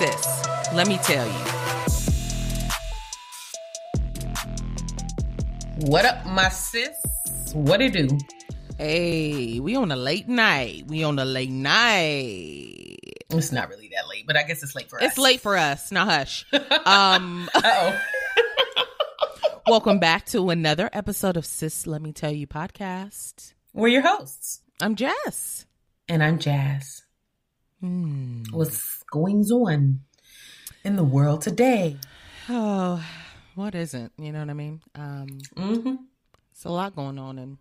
sis, let me tell you. What up, my sis? What it do? Hey, we on a late night. We on a late night. It's not really that late, but I guess it's late for us. It's late for us. Now hush. Um oh. welcome back to another episode of Sis Let Me Tell You podcast. We're your hosts. I'm Jess. And I'm Jazz. Hmm. What's going on in the world today? Oh, what isn't? You know what I mean? Um Mm-hmm. it's a lot going on and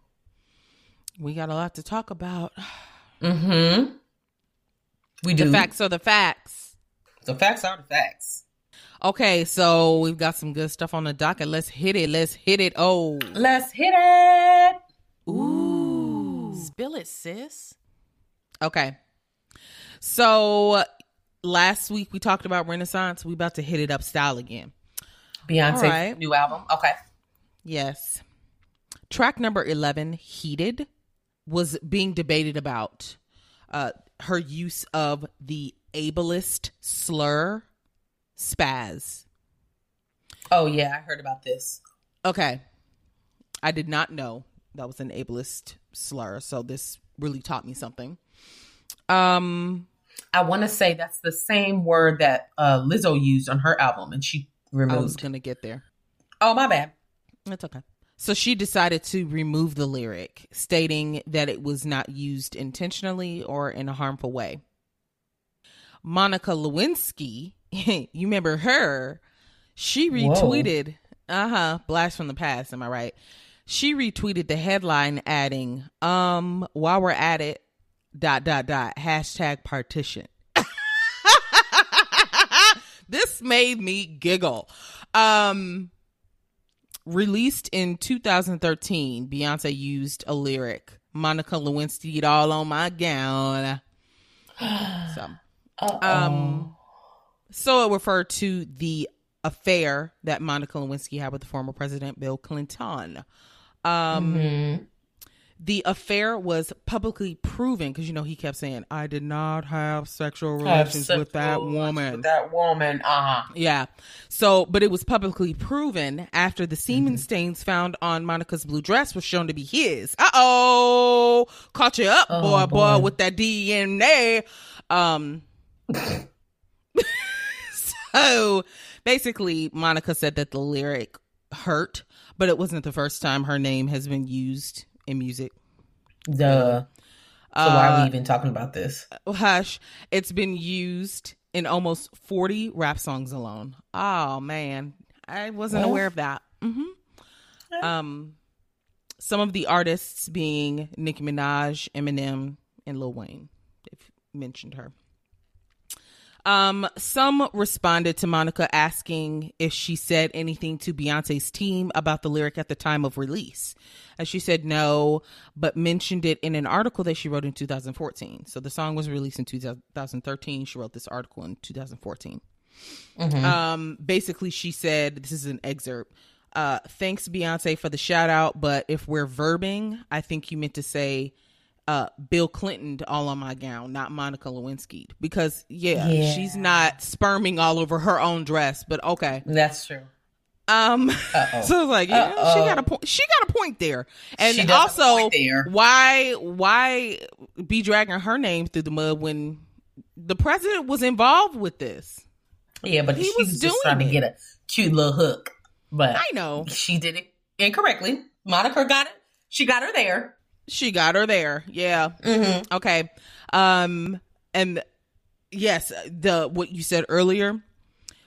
we got a lot to talk about. Mm-hmm. We do. The facts are the facts. The facts are the facts. Okay, so we've got some good stuff on the docket. Let's hit it. Let's hit it. Oh. Let's hit it. Ooh. Spill it, sis. Okay. So last week we talked about Renaissance. We about to hit it up style again. Beyonce's right. new album. Okay. Yes. Track number 11, Heated, was being debated about uh, her use of the ableist slur spaz. Oh yeah, I heard about this. Okay. I did not know that was an ableist slur, so this really taught me something. Um I want to say that's the same word that uh, Lizzo used on her album, and she removed. I was going to get there. oh my bad. It's okay. So she decided to remove the lyric, stating that it was not used intentionally or in a harmful way. Monica Lewinsky, you remember her? She retweeted, uh huh, blast from the past. Am I right? She retweeted the headline, adding, "Um, while we're at it, dot dot dot hashtag partition." this made me giggle. Um, released in 2013, Beyonce used a lyric. Monica Lewinsky it all on my gown. So, Uh-oh. um, so it referred to the affair that Monica Lewinsky had with the former president Bill Clinton. Um, Mhm. The affair was publicly proven because you know he kept saying, "I did not have sexual Have relations with that woman." With that woman. Uh huh. Yeah. So, but it was publicly proven after the semen Mm-hmm. stains found on Monica's blue dress was shown to be his. Uh oh. Caught you up, Oh, boy, boy, boy. with that DNA. Um, so basically, Monica said that the lyric hurt, but it wasn't the first time her name has been used in music. Duh. So why are Uh, we even talking about this? Hush. It's been used in almost 40 rap songs alone. Oh man. I wasn't Well. aware of that. hmm Um some of the artists being Nicki Minaj, Eminem, and Lil Wayne. They've mentioned her. Um, some responded to Monica asking if she said anything to Beyonce's team about the lyric at the time of release. And she said no, but mentioned it in an article that she wrote in 2014. So the song was released in 2013. She wrote this article in 2014. Mhm. Um, basically, she said, this is an excerpt. Uh, thanks, Beyonce, for the shout out. But if we're verbing, I think you meant to say uh, Bill Clinton all on my gown, not Monica Lewinsky. Because, yeah, Yeah. she's not sperming all over her own dress, but okay. That's true. Um, Uh-oh. so it's like, yeah, she Uh-oh. got a point. She got a point there. And She does have a also, there. why, why be dragging her name through the mud when the president was involved with this? Yeah, but He she was was, doing just trying it. to get a cute little hook. But I know. she did it incorrectly. Monica got it. She got her there. She got her there. Yeah. Mm-hmm. Okay. Um and yes, the what you said earlier,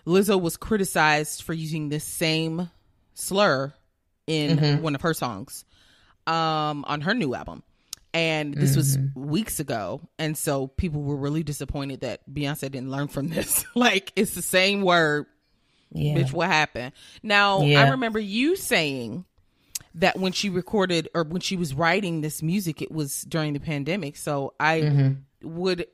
Lizzo was criticized for using this same slur in Mhm. one of her songs um on her new album. And this was weeks ago. And so people were really disappointed that Beyonce didn't learn from this. like it's the same word, Yeah. bitch, what happened? Now, I remember you saying that when she recorded or when she was writing this music, it was during the pandemic. So I Mhm. would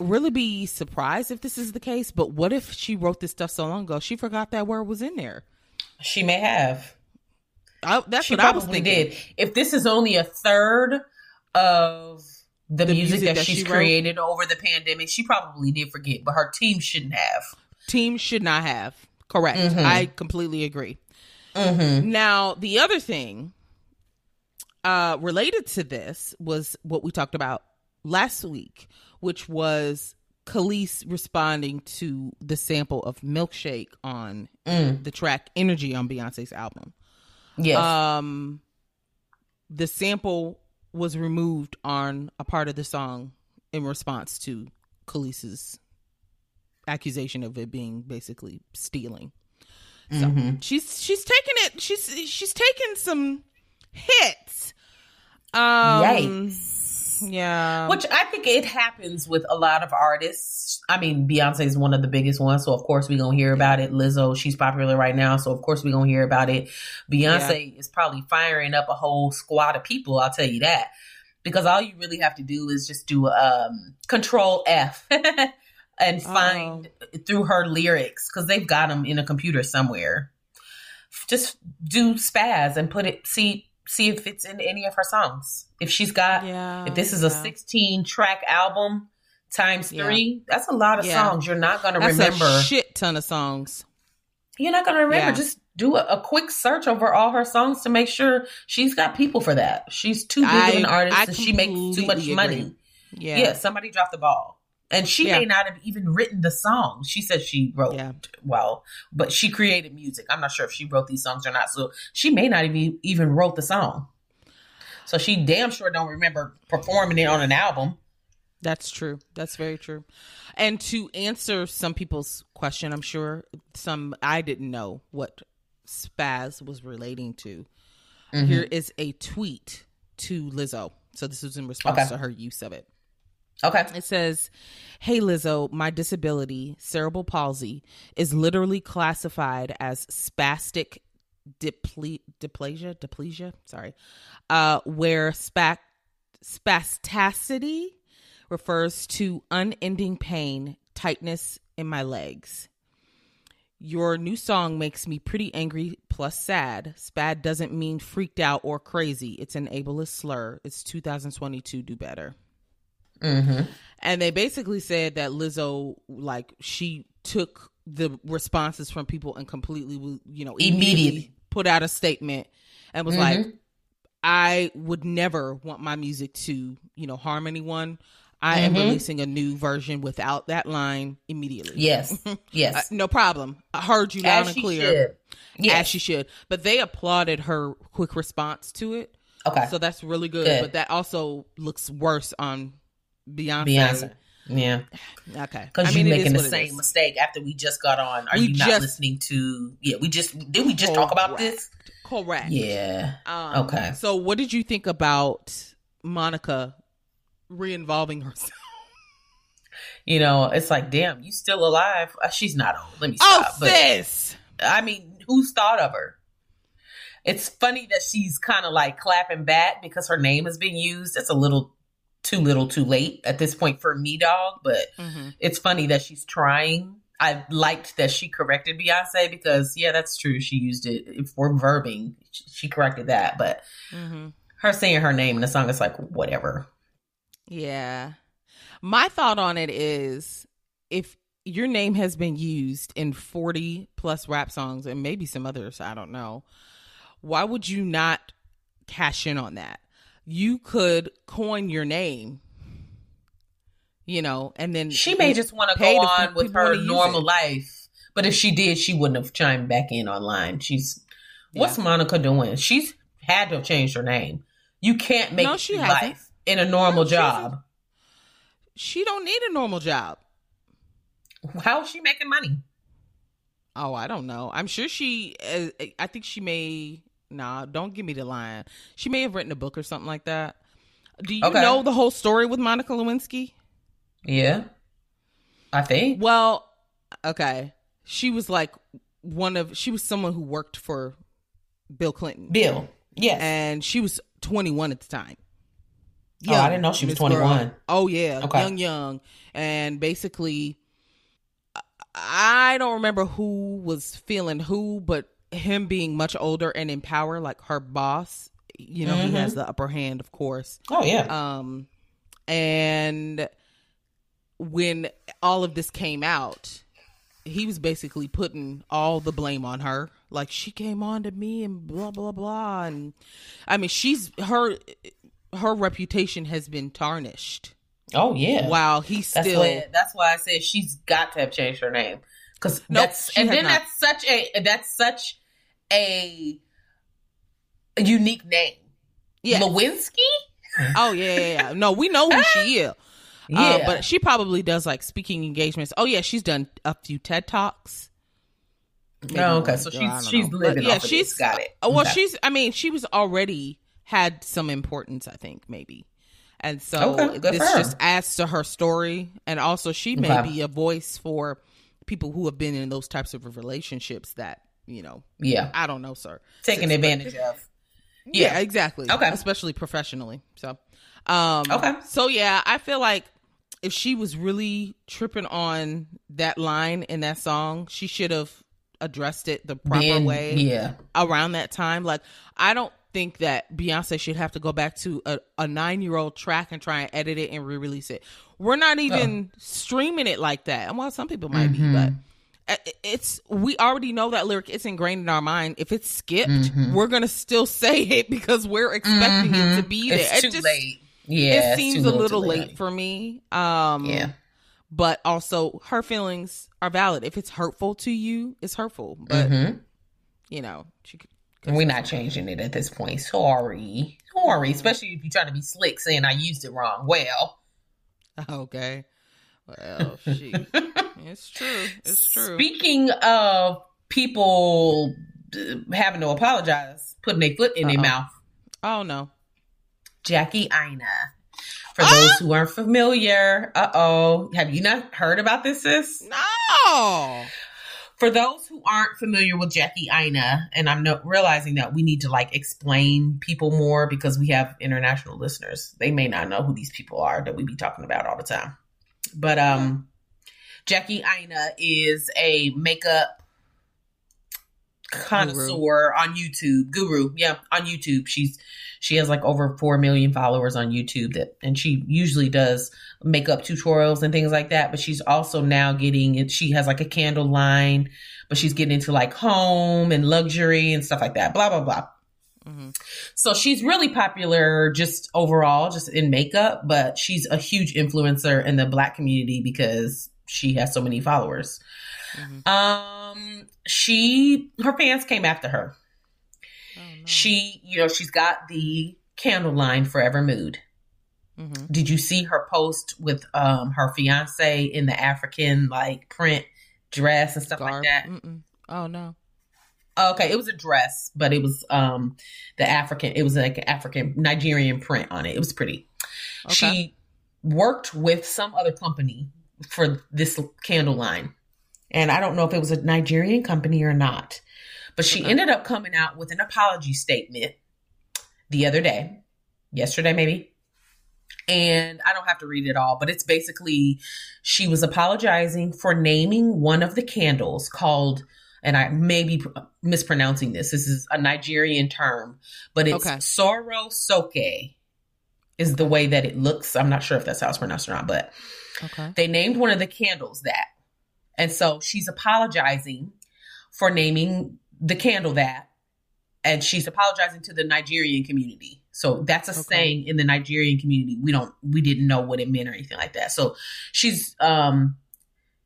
really be surprised if this is the case. But what if she wrote this stuff so long ago? She forgot that word was in there. She may have. I, that's she what I was probably thinking. did. If this is only a third of the, The music, music that, that she's she created over the pandemic. She probably did forget, but her team shouldn't have. Team should not have. Correct. Mhm. I completely agree. Mm-hmm. Now, the other thing uh, related to this was what we talked about last week, which was Kelis responding to the sample of Milkshake on Mm. the track Energy on Beyonce's album. Yes. Um, the sample was removed on a part of the song in response to Kelis's accusation of it being basically stealing. So Mhm. she's she's taking it. She's she's taking some hits. Um, Yikes. Yeah. Which I think it happens with a lot of artists. I mean, Beyonce is one of the biggest ones, so of course we're gonna hear about it. Lizzo, she's popular right now, so of course we're gonna hear about it. Beyonce is probably firing up a whole squad of people, I'll tell you that. Because all you really have to do is just do um control F and find oh. through her lyrics, because they've got them in a computer somewhere. Just do spaz and put it see see if it's in any of her songs. If she's got yeah. if this is a 16 track album times Yeah. three, that's a lot of Yeah. songs. You're not going to That's remember. a shit ton of songs. You're not going to remember. Yeah. Just do a, a quick search over all her songs to make sure she's got people for that. She's too big of an artist I and she makes too much completely money. Yeah. Yeah. somebody dropped the ball. And she Yeah. may not have even written the song. She said she wrote Yeah. well, but she created music. I'm not sure if she wrote these songs or not. So she may not even even wrote the song. So she damn sure don't remember performing it on an album. That's true. That's very true. And to answer some people's question, I'm sure some I didn't know what spaz was relating to. Mhm. Here is a tweet to Lizzo. So this was in response Okay. to her use of it. Okay. It says, Hey Lizzo, my disability, cerebral palsy, is literally classified as spastic diple- diplegia, diplegia, sorry, uh, where spasticity refers to unending pain, tightness in my legs. Your new song makes me pretty angry plus sad. Spaz doesn't mean freaked out or crazy. It's an ableist slur. It's 2022. Do better Mm-hmm. and they basically said that Lizzo like she took the responses from people and completely you know Immediately. put out a statement and was Mhm. like I would never want my music to you know harm anyone I am Mhm. releasing a new version without that line immediately Yes. Yes. Uh, no problem I heard you loud As and clear should. Yes. as she should but they applauded her quick response to it okay. so that's really good, Good. but that also looks worse on Beyonce, Beyonce. Yeah. Okay. Because I you're making the same mistake after we just got on. Are We you not listening to? Yeah, we just did. We just talk about this. Correct. Yeah. Um, Okay. So, what did you think about Monica re-involving herself? You know, it's like, damn, you still alive? Uh, she's not old. Let me Oh, stop. but sis. I mean, who's thought of her? It's funny that she's kind of like clapping back because her name has been used. It's a little too little, too late at this point for me, dog. But Mm-hmm. it's funny that she's trying. I liked that she corrected Beyonce because, yeah, that's true. She used it for verbing. She corrected that, but Mm-hmm. her saying her name in the song is like whatever. Yeah. My thought on it is, if your name has been used in forty plus rap songs and maybe some others, I don't know. Why would you not cash in on that? You could coin your name, you know, and then She may just want to go on with her normal life, but if she did, she wouldn't have chimed back in online. She's what's Yeah. Monica doing? She's had to have changed her name. You can't make No, she through hasn't. in a normal No, job. she don't need a normal job. How is she making money? Oh, I don't know. I'm sure she. Uh, I think she may. Nah, don't give me the line. She may have written a book or something like that. Do you Okay. know the whole story with Monica Lewinsky? Yeah, I think. Well, okay. She was like one of. She was someone who worked for Bill Clinton, Bill. Yes. and she was 21 at the time. Oh, I didn't know she was Miss girl. 21. Oh yeah, Okay. young, young, and basically, I don't remember who was feeling who, but him being much older and in power, like her boss, you know, Mhm. he has the upper hand, of course. oh yeah. Um, and when all of this came out, he was basically putting all the blame on her. Like she came on to me and blah blah blah. And I mean, she's her her reputation has been tarnished. Oh yeah. While he's That's still why, that's why I said she's got to have changed her name because Nope, that's and then not. that's such a that's such a, a unique name. yeah. Lewinsky. Oh yeah, yeah, yeah. No, we know who she is. Yeah, Uh, but she probably does like speaking engagements. Oh yeah, she's done a few TED talks. Maybe oh, okay. So I she's she's know. living But, yeah, off of she's this. got it. uh, Well, Okay. she's. I mean, she was already had some importance. I think maybe, and so Okay, this just adds to her story, and also she may Okay. be a voice for people who have been in those types of relationships that you know. yeah I don't know, sir. taken advantage of. Yeah, Yeah. exactly. Okay. Especially professionally. So, um, Okay. So yeah, I feel like if she was really tripping on that line in that song, she should have addressed it the proper way Yeah, around that time. Like, I don't think that Beyonce should have to go back to a, a nine year old track and try and edit it and re release it. We're not even streaming it like that. And well, some people might be, but uh, it's we already know that lyric. It's ingrained in our mind. If it's skipped, we're gonna still say it because we're expecting it to be there. it's it too just late. Yeah, it seems a little too late for me. Um, Yeah, but also her feelings are valid. If it's hurtful to you, it's hurtful. But Mhm. you know, she we're not changing it at this point. Sorry, sorry. Especially if you're trying to be slick, saying I used it wrong. Well, Okay. Well, she. it's true. It's true. Speaking of people uh, having to apologize, putting their foot in their Uh-oh. mouth, oh no. Jackie Aina. For Ah! those who aren't familiar, uh oh, have you not heard about this, sis? No. For those who aren't familiar with Jackie Aina, and I'm no, realizing that we need to like explain people more because we have international listeners. They may not know who these people are that we be talking about all the time. But um, Jackie Aina is a makeup connoisseur on YouTube, guru. Yeah, on YouTube. She's she has like over four million followers on YouTube that and she usually does makeup tutorials and things like that. But she's also now getting she has like a candle line, but she's getting into like home and luxury and stuff like that. Blah blah blah. hmm So she's really popular just overall, just in makeup, but she's a huge influencer in the black community because she has so many followers. hmm Um, she her fans came after her. No. She, you know, she's got the candle line Forever Mood. hmm Did you see her post with um her fiance in the African like print dress and stuff like that? Mm-mm. Oh no. Okay, it was a dress, but it was um the African. It was like African Nigerian print on it. It was pretty. Okay. She worked with some other company for this candle line, and I don't know if it was a Nigerian company or not. But she Okay. ended up coming out with an apology statement the other day, yesterday maybe. And I don't have to read it all, but it's basically she was apologizing for naming one of the candles called and I may be mispronouncing this. This is a Nigerian term, but it's Okay. Soro Soke is the way that it looks. I'm not sure if that's how it's pronounced or not, but Okay. they named one of the candles that. And so she's apologizing for naming the candle that. And she's apologizing to the Nigerian community. So that's a Okay. saying in the Nigerian community. We don't, we didn't know what it meant or anything like that. So she's, um,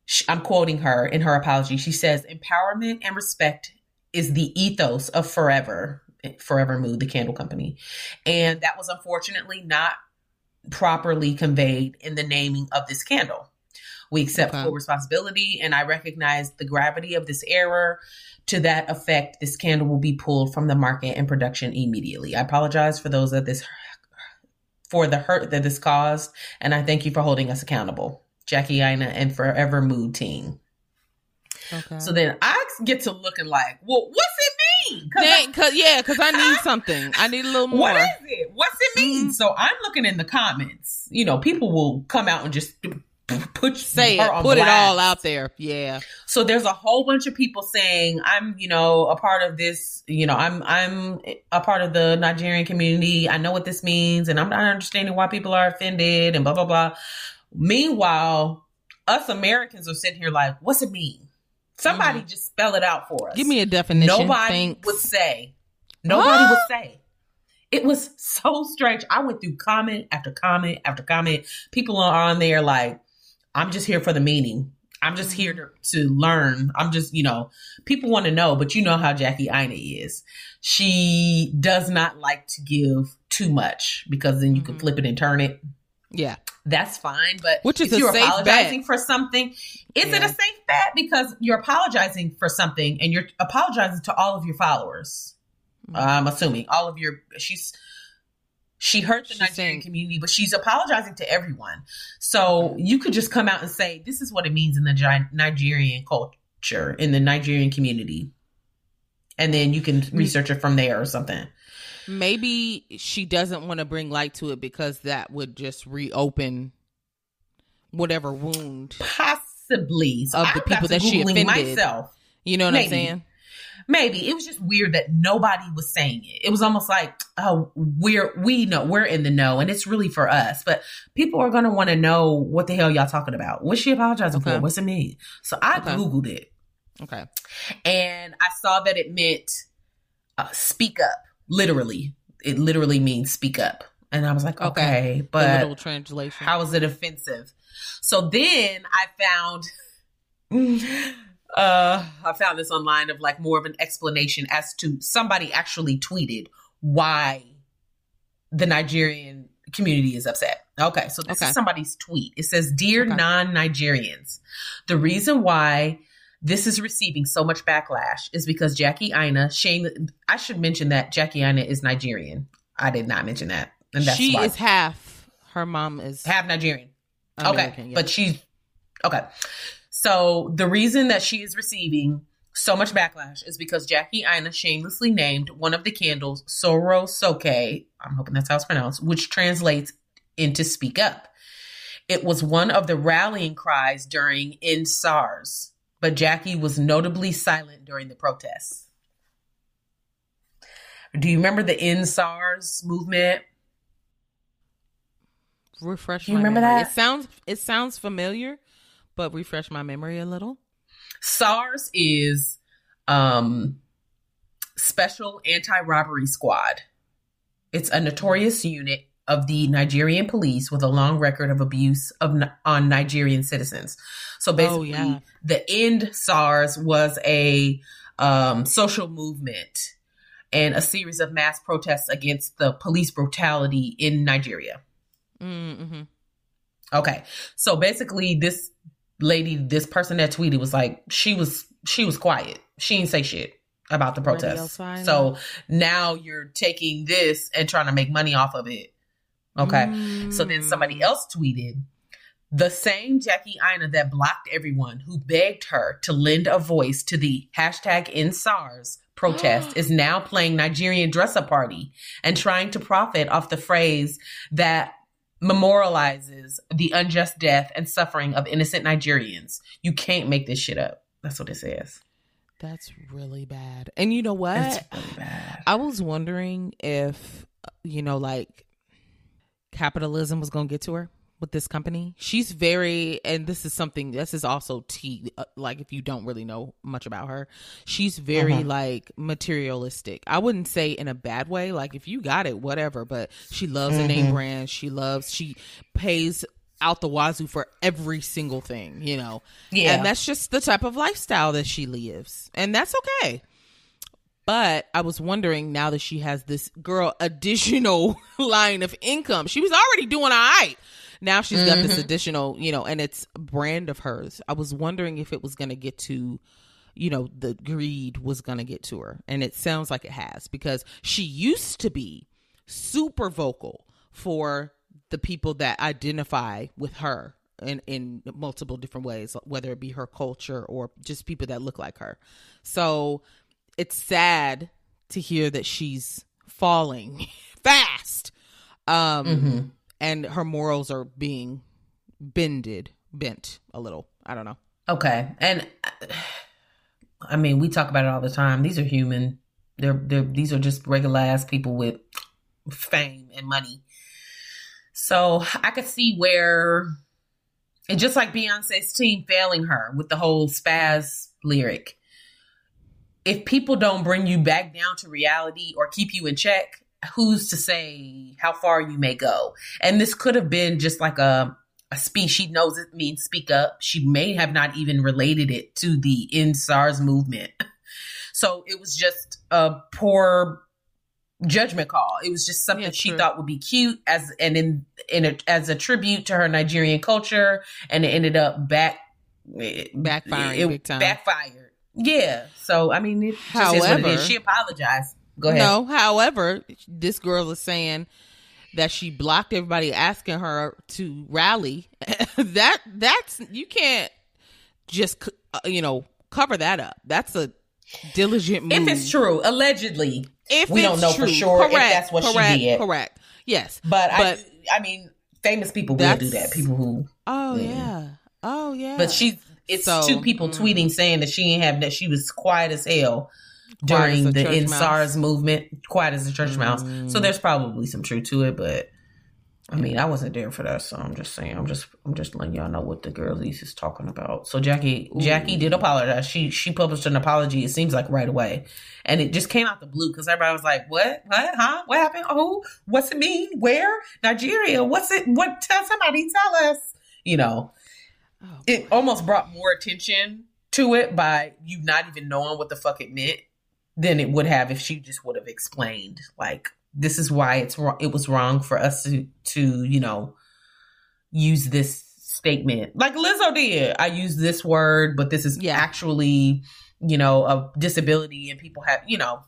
sh- I'm quoting her in her apology. She says, empowerment and respect is the ethos of Forever, Forever Mood, the candle company. And that was unfortunately not properly conveyed in the naming of this candle. We accept Okay. full responsibility, and I recognize the gravity of this error. To that effect, this candle will be pulled from the market and production immediately. I apologize for those that this for the hurt that this caused, and I thank you for holding us accountable, Jackie Aina and Forever Mood Team. Okay. So then I get to looking like, well, what's it mean? 'Cause I- cause yeah, cause I need something. I need a little more. what is it? What's it mean? Mhm. So I'm looking in the comments. You know, people will come out and just put say it, put it all out there. Yeah. So there's a whole bunch of people saying, I'm, you know, a part of this, you know, I'm I'm a part of the Nigerian community. I know what this means and I'm not understanding why people are offended and blah blah blah. Meanwhile, us Americans are sitting here like, what's it mean? Somebody mm. just spell it out for us. Give me a definition. Nobody Thanks. would say. Nobody would say. It was so strange. I went through comment after comment after comment. People are on there like, I'm just here for the meaning. I'm just here to, to learn. I'm just, you know, people want to know, but you know how Jackie Aina is. She does not like to give too much because then you can Mhm. flip it and turn it. Yeah. That's fine. But Which is if you're apologizing bet. for something, is it a safe bet? Because you're apologizing for something and you're apologizing to all of your followers. Mhm. I'm assuming all of your she's she hurt the Nigerian community, but she's apologizing to everyone. So you could just come out and say, "This is what it means in the Gi- Nigerian culture, in the Nigerian community," and then you can research it from there or something. Maybe she doesn't want to bring light to it because that would just reopen whatever wound. Possibly So Of I the people that she offended. myself. You know what Maybe. I'm saying? Maybe it was just weird that nobody was saying it. It was almost like, oh, we're we know we're in the know, and it's really for us. But people are gonna want to know what the hell y'all talking about. What's she apologizing Okay. for? What's it mean? So I Okay. googled it, Okay. and I saw that it meant uh, speak up. Literally, it literally means speak up. And I was like, Okay. okay, the but little translation. how is it offensive? So then I found uh I found this online of like more of an explanation as to somebody actually tweeted why the Nigerian community is upset. Okay, so this Okay. is somebody's tweet. It says, "Dear Okay. non-Nigerians, the reason why this is receiving so much backlash is because Jackie Aina, shame I should mention that Jackie Aina is Nigerian. I did not mention that. And that's she why is half. Her mom is half Nigerian. American, okay, yeah. but she's okay. So the reason that she is receiving so much backlash is because Jackie Aina shamelessly named one of the candles Soro Soke. I'm hoping that's how it's pronounced, which translates into "speak up." It was one of the rallying cries during End SARS, but Jackie was notably silent during the protests. Do you remember the End SARS movement? refresh. Do you my remember memory. that? It sounds it sounds familiar, but refresh my memory a little. SARS is um Special Anti-Robbery Squad. It's a notorious unit of the Nigerian police with a long record of abuse of on Nigerian citizens. So basically, yeah. the end SARS was a um, social movement and a series of mass protests against the police brutality in Nigeria. Mm-hmm. Okay. So basically this lady, this person that tweeted was like, she was she was quiet. She didn't say shit about the protest. So now you're taking this and trying to make money off of it. Okay. So then Mm. somebody else tweeted the same Jackie Aina that blocked everyone who begged her to lend a voice to the hashtag EndSARS protest is now playing Nigerian dress up party and trying to profit off the phrase that memorializes the unjust death and suffering of innocent Nigerians. You can't make this shit up. That's what it says. That's really bad. And you know what? Really bad. I was wondering if you know, like capitalism was going to get to her with this company. She's very, and this is something. This is also tea. uh, Like if you don't really know much about her, she's very Mhm. like materialistic. I wouldn't say in a bad way. Like if you got it, whatever. But she loves a name Mhm. brand. She loves. She pays out the wazoo for every single thing. You know. Yeah. And that's just the type of lifestyle that she lives. And that's okay. But I was wondering now that she has this girl additional line of income. She was already doing all right. Now she's got this Mhm. additional, you know, and it's a brand of hers. I was wondering if it was going to get to, you know, the greed was going to get to her. And it sounds like it has because she used to be super vocal for the people that identify with her in, in multiple different ways, whether it be her culture or just people that look like her. So it's sad to hear that she's falling fast. Um Mhm. And her morals are being bended bent a little. I don't know. Okay, and I mean, we talk about it all the time. These are human. They're they're these are just regular ass people with fame and money. So I could see where, and just like Beyonce's team failing her with the whole spaz lyric, if people don't bring you back down to reality or keep you in check, who's to say how far you may go? And this could have been just like a a speech. She knows it means speak up. She may have not even related it to the End SARS movement. So it was just a poor judgment call. It was just something Yeah, she thought would be cute as and in in a, as a tribute to her Nigerian culture, and it ended up back Backfiring it big time. Backfired. Yeah. So I mean, it just is what it However- She apologized. Go ahead. No, however, this girl is saying that she blocked everybody asking her to rally. that that's you can't just uh, you know cover that up. That's a diligent move. If it's true, allegedly, if we don't know for true. sure if correct, that's what she did. Correct. Yes, but, But- I, I mean, famous people will do that. People who, Oh Yeah. yeah. Oh yeah. but she, it's So, two people mm. tweeting saying that she ain't have that she was quiet as hell during the church End mouse. SARS movement, quiet as a church mouse. So Mm. there's probably some truth to it, but I mean, I wasn't there for that, so I'm just saying. I'm just, I'm just letting y'all know what the girlies is talking about. So Jackie, Jackie did apologize. She, she published an apology. It seems like right away, and it just came out the blue because everybody was like, "What? What? Huh? What happened? Who? What's it mean? Where? Nigeria? What's it? What? Tell somebody. Tell us." You know, Oh, it almost brought more attention to it by you not even knowing what the fuck it meant than it would have if she just would have explained like this is why it's wrong it was wrong for us to to you know use this statement like Lizzo did I use this word but this is Yeah. actually you know a disability and people have you know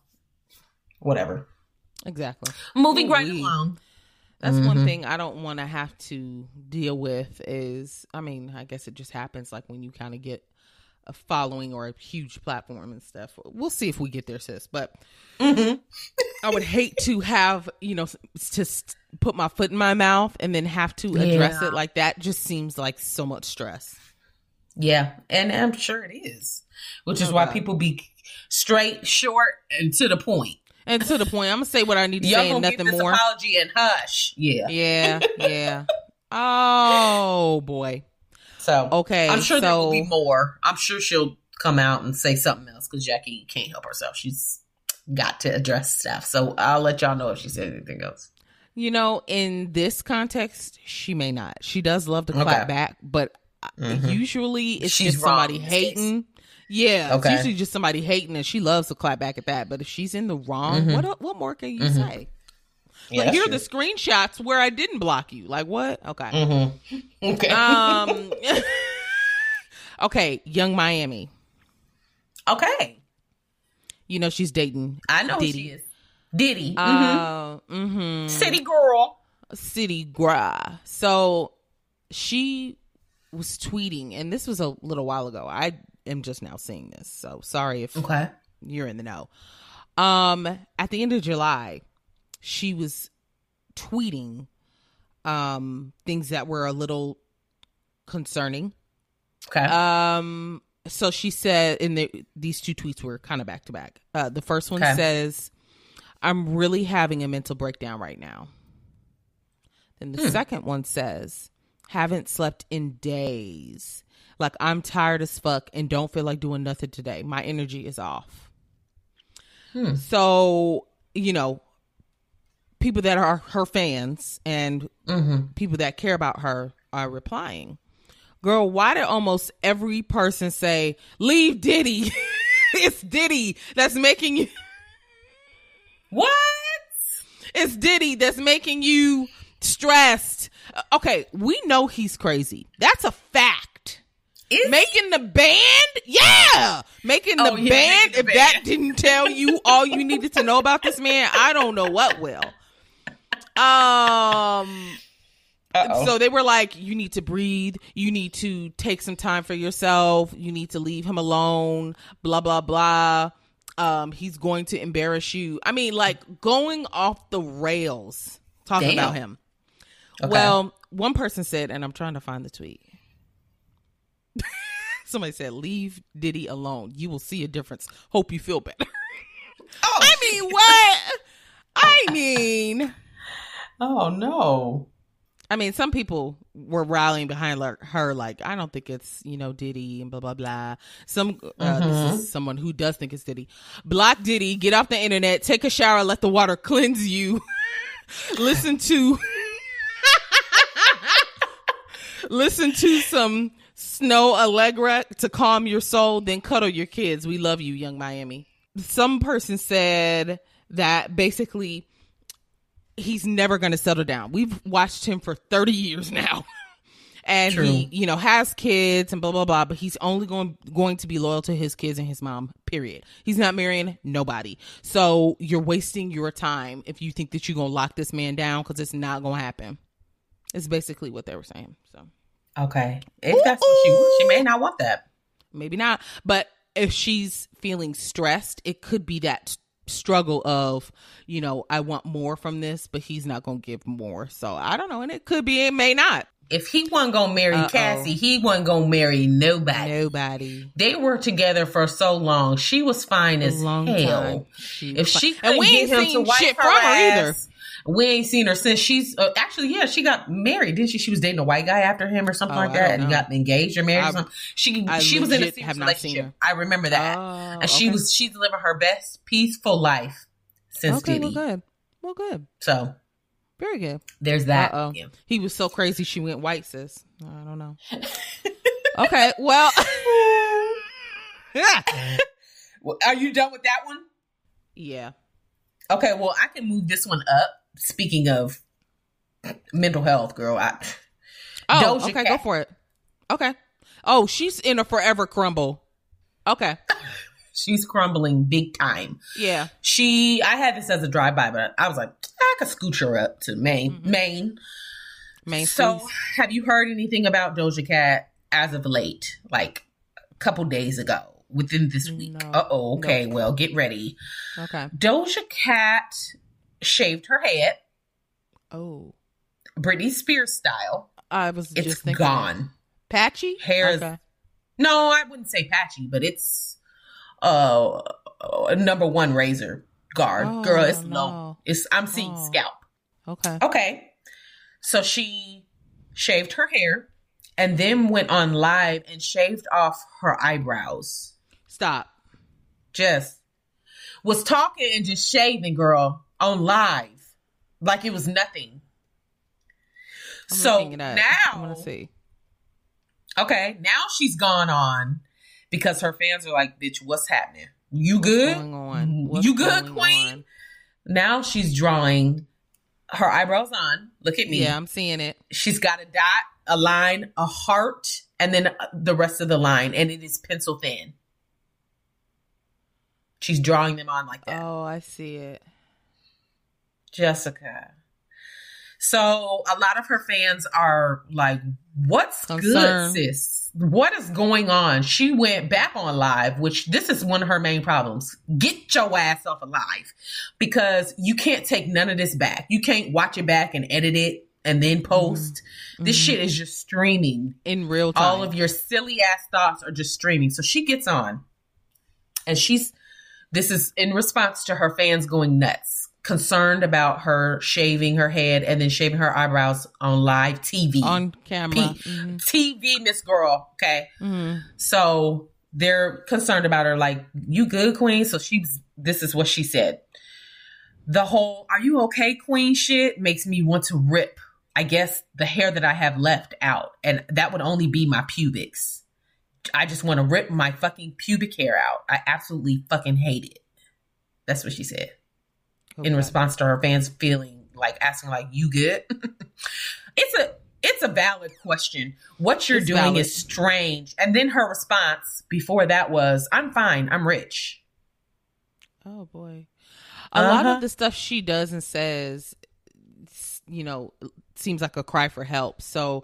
whatever exactly. moving right along That's one Mhm. thing I don't want to have to deal with is I mean, I guess it just happens like when you kind of get a following or a huge platform and stuff. We'll see if we get there, sis. But Mhm. I would hate to have, you know, to put my foot in my mouth and then have to address Yeah. it like that just seems like so much stress. Yeah, and I'm sure it is, which is why people be straight, short, and to the point. And to the point, I'm going to say what I need to Y'all say and gonna nothing more. apology and hush. Yeah. Yeah, yeah. Oh, boy. So Okay. I'm sure there will be more. I'm sure she'll come out and say something else because Jackie can't help herself. She's got to address stuff. So I'll let y'all know if she said anything else. You know, in this context, she may not. She does love to clap Okay. back, but uh Mhm. usually it's She's just somebody in this case. hating. Yeah, Okay. it's usually just somebody hating, and she loves to clap back at that. But if she's in the wrong, Mhm. what what more can you Mhm. say? Yeah, like that's here are the screenshots where I didn't block you. Like what? Okay. Mhm. Okay. Um. okay, Yung Miami. okay. You know she's dating I know Diddy. she is. Diddy. Mhm. Uh, mm-hmm. City girl. City Gra. So she was tweeting, and this was a little while ago. I am just now seeing this, so sorry if Okay. you're in the know. Um, at the end of July, she was tweeting um things that were a little concerning. Okay. Um, so she said, in the these two tweets were kind of back to back. Uh, the first one Okay. says, "I'm really having a mental breakdown right now." Then the Hmm. second one says, "Haven't slept in days. Like I'm tired as fuck and don't feel like doing nothing today. My energy is off." Hmm. So you know, people that are her fans and mm-hmm. people that care about her are replying. Girl, why did almost every person say, leave Diddy? it's Diddy that's making you, What? it's Diddy that's making you stressed. Okay, we know he's crazy. That's a fact. Is Making the band? Yeah. Making the Oh, yeah, band. making if the that didn't tell you all you needed to know about this man, I don't know what will. Um Uh-oh. So they were like, you need to breathe. You need to take some time for yourself. You need to leave him alone. Blah blah blah. Um, he's going to embarrass you. I mean, like going off the rails talking Damn. about him. Okay. Well, one person said, and I'm trying to find the tweet. Somebody said, "Leave Diddy alone. You will see a difference. Hope you feel better." Oh, I mean, what? I mean, oh no. I mean, some people were rallying behind her, like, I don't think it's, you know, Diddy and blah, blah, blah. Some, uh, Mhm. this is someone who does think it's Diddy. Block Diddy, get off the internet, take a shower, let the water cleanse you. Listen to, listen to some Snoh Aalegra to calm your soul, then cuddle your kids. We love you, Yung Miami. Some person said that basically he's never going to settle down. We've watched him for 30 years now. And True. he, you know, has kids and blah blah blah, but he's only going going to be loyal to his kids and his mom. Period. He's not marrying nobody. So you're wasting your time if you think that you're gonna lock this man down because it's not gonna happen. It's basically what they were saying. So Okay. If that's what she she may not want that. maybe not. But if she's feeling stressed, it could be that struggle of, you know, I want more from this, but he's not gonna give more. So I don't know, and it could be, it may not. If he wasn't gonna marry Uh-oh. Cassie, he wasn't gonna marry nobody. Nobody. They were together for so long. She was fine as long hell. If she and we ain't him to seen shit from her either. We ain't seen her since she's uh, actually yeah she got married didn't she? She was dating a white guy after him or something Oh, like that, and got engaged or married I- or something. She I she was in a serious relationship. I remember that, Oh, and she okay. was she's living her best peaceful life since okay. Diddy. Well, good. Well, good. So Very good. there's that. Yeah. He was so crazy she went white, sis. I don't know. okay. Well. Well, Are you done with that one? yeah. Okay, well, I can move this one up. Speaking of mental health, girl, I, Oh, Doja okay. Cat. Go for it. Okay. Oh, she's in a forever crumble. Okay. she's crumbling big time. Yeah. She, I had this as a drive by, but I was like, I could scooch her up to main. Mhm. Maine. Main so, so, have you heard anything about Doja Cat as of late? Like a couple days ago, within this week? No. Uh oh. Okay, Nope. well, get ready. Okay. Doja Cat shaved her head, Oh. Britney Spears style. I was It's just thinking. gone. Patchy? Hair is- Okay. No, I wouldn't say patchy, but it's uh a number one razor guard. Oh, Girl, it's no. low. It's I'm seeing Oh. scalp. Okay. Okay. So she shaved her hair and then went on live and shaved off her eyebrows. Stop. Just was talking and just shaving, girl, on live. Like it was nothing. I'm so looking it up. now I'm gonna see. Okay, now she's gone on because her fans are like, "Bitch, what's happening? You What's good? going on? What's you good, Queen?" on? Now she's drawing her eyebrows on. Look at me. Yeah, I'm seeing it. She's got a dot, a line, a heart, and then the rest of the line, and it is pencil thin. She's drawing them on like that. Oh, I see it. Jessica. So a lot of her fans are like, "What's good, sis? What is going on?" She went back on live, which this is one of her main problems. Get your ass off of live because you can't take none of this back. You can't watch it back and edit it and then post. This Mhm. shit is just streaming. in real time. All of your silly ass thoughts are just streaming. So she gets on, and she's. This is in response to her fans going nuts, concerned about her shaving her head and then shaving her eyebrows on live TV. on camera. P- Mhm. TV, Miss Girl. Okay. Mhm. So they're concerned about her, like, you good, Queen? So she's, this is what she said. The whole, are you okay, Queen shit makes me want to rip, I guess, the hair that I have left out. And that would only be my pubics. I just want to rip my fucking pubic hair out. I absolutely fucking hate it. That's what she said in response to her fans feeling like asking like you good it's a it's a valid question what you're It's doing valid. is strange and then her response before that was i'm fine i'm rich Oh boy. A lot Uh-huh. of the stuff she does and says, you know, seems like a cry for help. So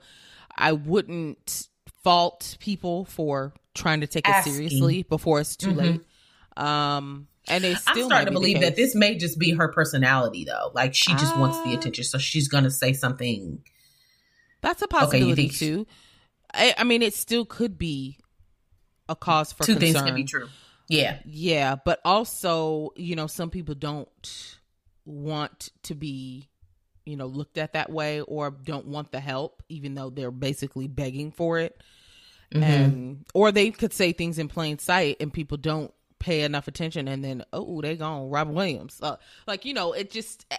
I wouldn't fault people for trying to take it seriously before it's too Mhm. late. Um, and it i'm still starting to believe that this may just be her personality though like she just wants the Ah. attention so she's gonna say something That's a Okay, possibility think- too. I, I mean, it still could be a cause for Two concern. things can be true. Yeah. Yeah, but also, you know, some people don't want to be, you know, looked at that way or don't want the help, even though they're basically begging for it. Mhm. And or they could say things in plain sight and people don't pay enough attention and then oh they gone Robin Williams uh, like you know it just uh,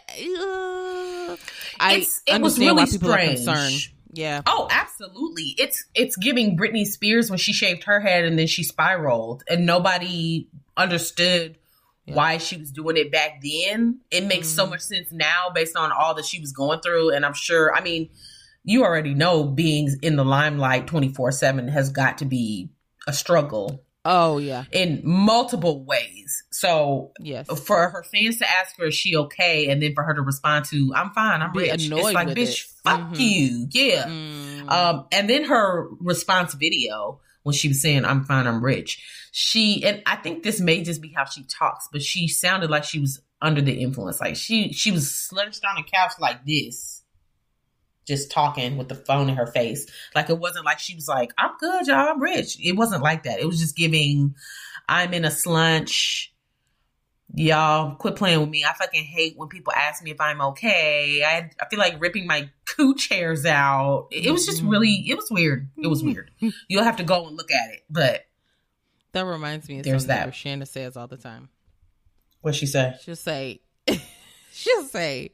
I It's- it was understand why really people strange. are concerned yeah Oh, absolutely. It's it's giving Britney Spears when she shaved her head and then she spiraled and nobody understood Yeah. why she was doing it back then. It makes so Mhm. much sense now based on all that she was going through and I'm sure I mean, you already know being in the limelight 24/7 has got to be a struggle oh yeah in multiple ways. So yes for her fans to ask her is she okay and then for her to respond to I'm fine, I'm Be rich. annoyed It's like bitch, it. fuck Mhm. you. Yeah. Mm. Um, and then her response video when she was saying, I'm fine, I'm rich. She, and I think this may just be how she talks, but she sounded like she was under the influence. Like she, she was slouched on the couch like this, just talking with the phone in her face. Like it wasn't like she was like, I'm good, y'all, I'm rich. It wasn't like that. It was just giving, I'm in a slunch. Y'all quit playing with me. I fucking hate when people ask me if I'm okay. I I feel like ripping my cooch hairs out. It, was just really it was weird. It was weird. You'll have to go and look at it. But that reminds me of There's something that. Shanna says all the time what she say? she'll say she'll say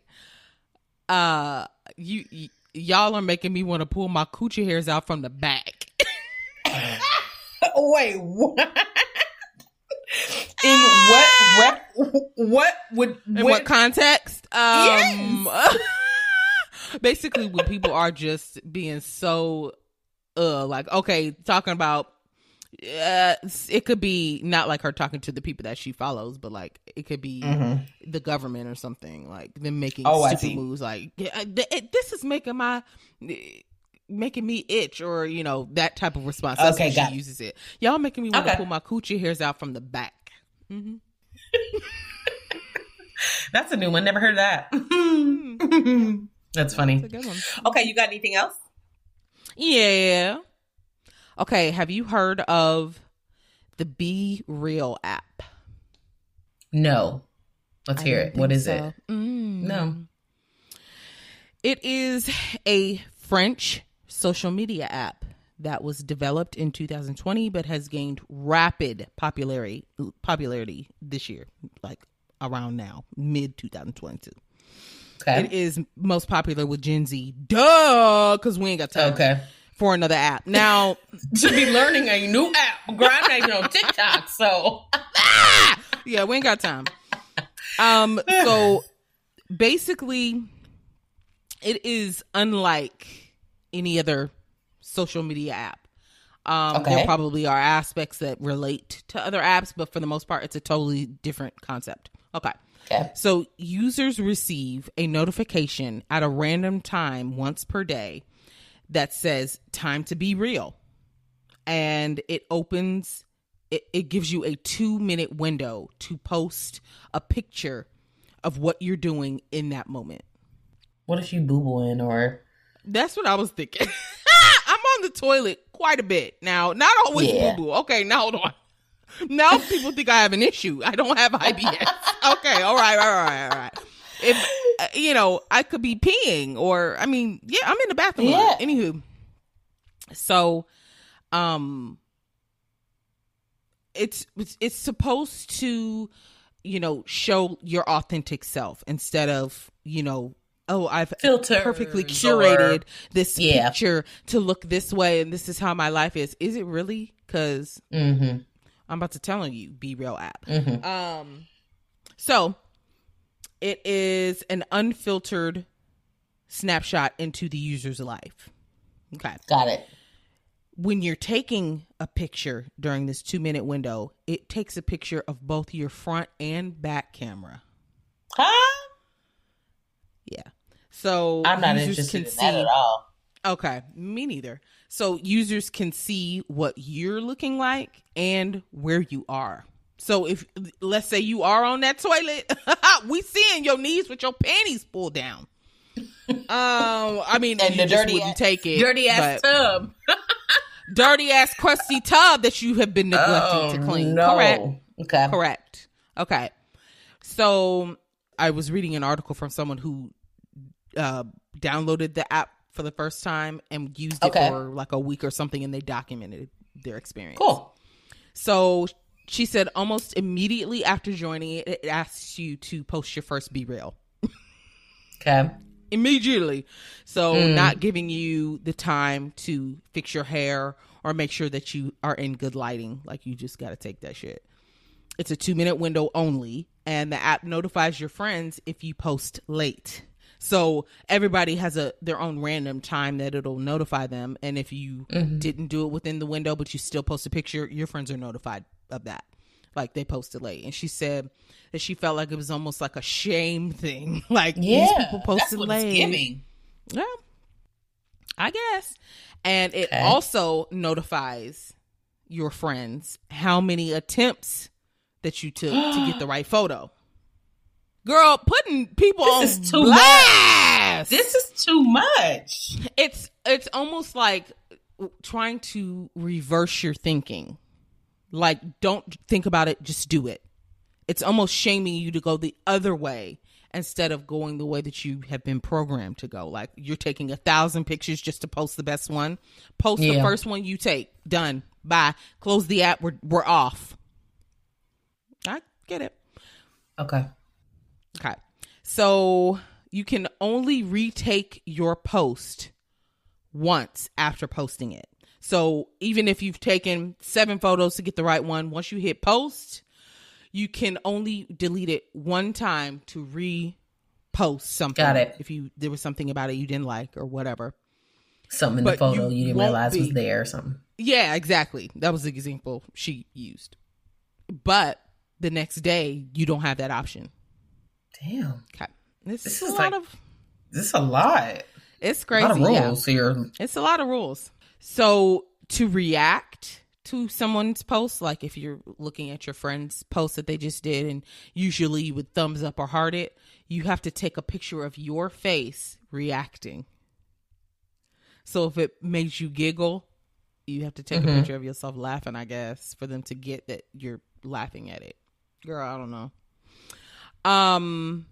uh you, y y'all are making me want to pull my coochie hairs out from the back. Wait, what? In what rep, what would in what, what context? Um basically when people are just being so uh like okay talking about uh, it could be not like her talking to the people that she follows, but like it could be Mhm. the government or something like them making Oh, stupid moves like yeah, I- th- it- this is making my making me itch or you know that type of response that's Okay, she uses it y'all making me want to Okay. pull my coochie hairs out from the back hmm That's a new one. Never heard of that. That's That's a funny. good one. Okay, you got anything else? yeah okay have you heard of the BeReal app No. Let's I hear it. What is so. it? Mm. No. It is a French social media app that was developed in 2020 but has gained rapid popularity popularity this year, like around now, mid 2022. Okay. It is most popular with Gen Z. Duh, because we ain't got time Okay. For another app. Now, Should be learning a new app. Girl, I'm not even on TikTok, so yeah, we ain't got time. Um, so basically, it is unlike any other social media app. Um, Okay. There probably are aspects that relate to other apps, but for the most part, it's a totally different concept. Okay. okay. So users receive a notification at a random time once per day that says time to be real. And it opens it, it gives you a two minute window to post a picture of what you're doing in that moment. What if you boo booing or That's what I was thinking. I'm on the toilet quite a bit now. Not always Yeah. boo boo. Okay, now hold on. Now people think I have an issue. I don't have IBS. okay, all right, all right, all right. If you know, I could be peeing, or I mean, yeah, I'm in the bathroom. Yeah. Anywho, so, um, it's it's supposed to, you know, show your authentic self instead of you know, oh, I've filter perfectly curated this Yeah. picture to look this way and this is how my life is is it really because Mm-hmm. i'm about to tell you BeReal app Mm-hmm. um so it is an unfiltered snapshot into the user's life okay Got it. when you're taking a picture during this two minute window it takes a picture of both your front and back camera Huh? yeah so I'm not interested can in that see- at all. Okay, me neither. So users can see what you're looking like and where you are. So if let's say you are on that toilet, we seeing your knees with your panties pulled down. Um, I mean, And the dirty ass- take it. Dirty ass tub. dirty ass crusty tub that you have been neglecting Oh, to clean. no. Correct. Okay. Correct. Okay. So I was reading an article from someone who uh, downloaded the app for the first time and used it Okay. for like a week or something, and they documented their experience. Cool. So she said almost immediately after joining it, it asks you to post your first BeReal. Okay. immediately. So Mm. not giving you the time to fix your hair or make sure that you are in good lighting. Like you just got to take that shit. It's a 2 minute window only and the app notifies your friends if you post late. So everybody has a their own random time that it'll notify them and if you didn't do it within the window but you still post a picture, your friends are notified of that. Like they posted late. And she said that she felt like it was almost like a shame thing. like Yeah. these people posted late. Yeah, I guess. And it Okay. also notifies your friends how many attempts that you took to get the right photo. Girl, putting people This on is too blast. This is too much. it's it's almost like trying to reverse your thinking. Like don't think about it, just do it. It's almost shaming you to go the other way instead of going the way that you have been programmed to go. Like you're taking a thousand pictures just to post the best one. Post the first one you take. Done. Bye. Close the app. We're we're off. I get it. Okay. Okay. So you can only retake your post once after posting it. So even if you've taken seven photos to get the right one, once you hit post, you can only delete it one time to repost something. Got it. If you there was something about it you didn't like or whatever. Something in But the photo you you, didn't realize was there or something. Yeah, exactly. That was the example she used. But the next day you don't have that option. Damn. Okay. This, This is is a lot of This is a lot. it's crazy. A lot of yeah. rules here. It's a lot of rules. So to react to someone's post, like if you're looking at your friend's post that they just did, and usually you would thumbs up or heart it, you have to take a picture of your face reacting. So if it makes you giggle, you have to take a Mhm. picture of yourself laughing, I guess, for them to get that you're laughing at it. Girl, I don't know. Um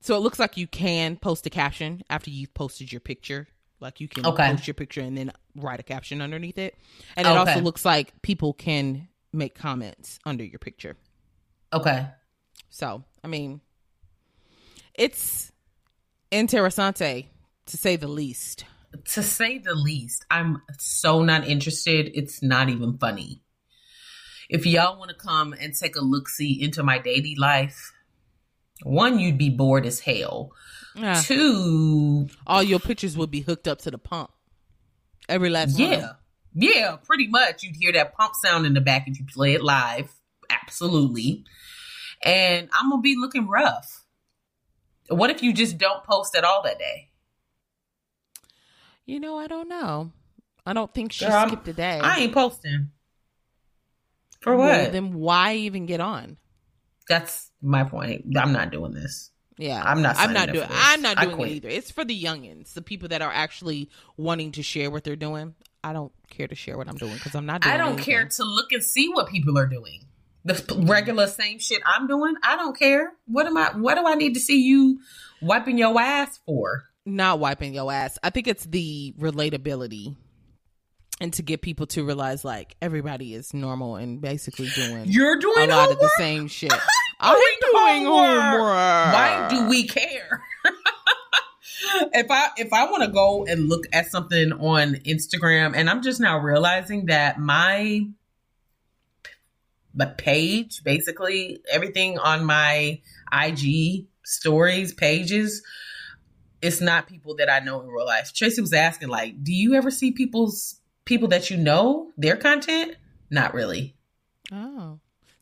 so it looks like you can post a caption after you've posted your picture. Like you can Okay. post your picture and then write a caption underneath it. And it Okay. also looks like people can make comments under your picture. Okay. So, I mean, it's interessante to say the least. To say the least, I'm so not interested. It's not even funny. If y'all want to come and take a look see into my daily life, one, you'd be bored as hell. Yeah. Two, All your pictures would be hooked up to the pump. Every last yeah. them. Yeah, pretty much. You'd hear that pump sound in the back if you play it live. Absolutely. And I'm going to be looking rough. What if you just don't post at all that day? You know, I don't know. I don't think she Girl, skipped a day. I ain't posting. For Well, what? then why even get on? That's my point. I'm not doing this. Yeah, I'm not I'm not doing. for. I'm not doing it either. It's for the youngins, the people that are actually wanting to share what they're doing. I don't care to share what I'm doing because I'm not. doing I don't anything. care to look and see what people are doing. The regular same shit I'm doing. I don't care. What am I? What do I need to see you wiping your ass for? Not wiping your ass. I think it's the relatability, and to get people to realize like everybody is normal and basically doing You're doing a doing lot of the same shit. I'm doing homework. homework. Why do we care? if I if I want to go and look at something on Instagram, and I'm just now realizing that my my page, basically everything on my IG stories pages, it's not people that I know in real life. Tracy was asking, like, do you ever see people's people that you know their content? Not really. Oh,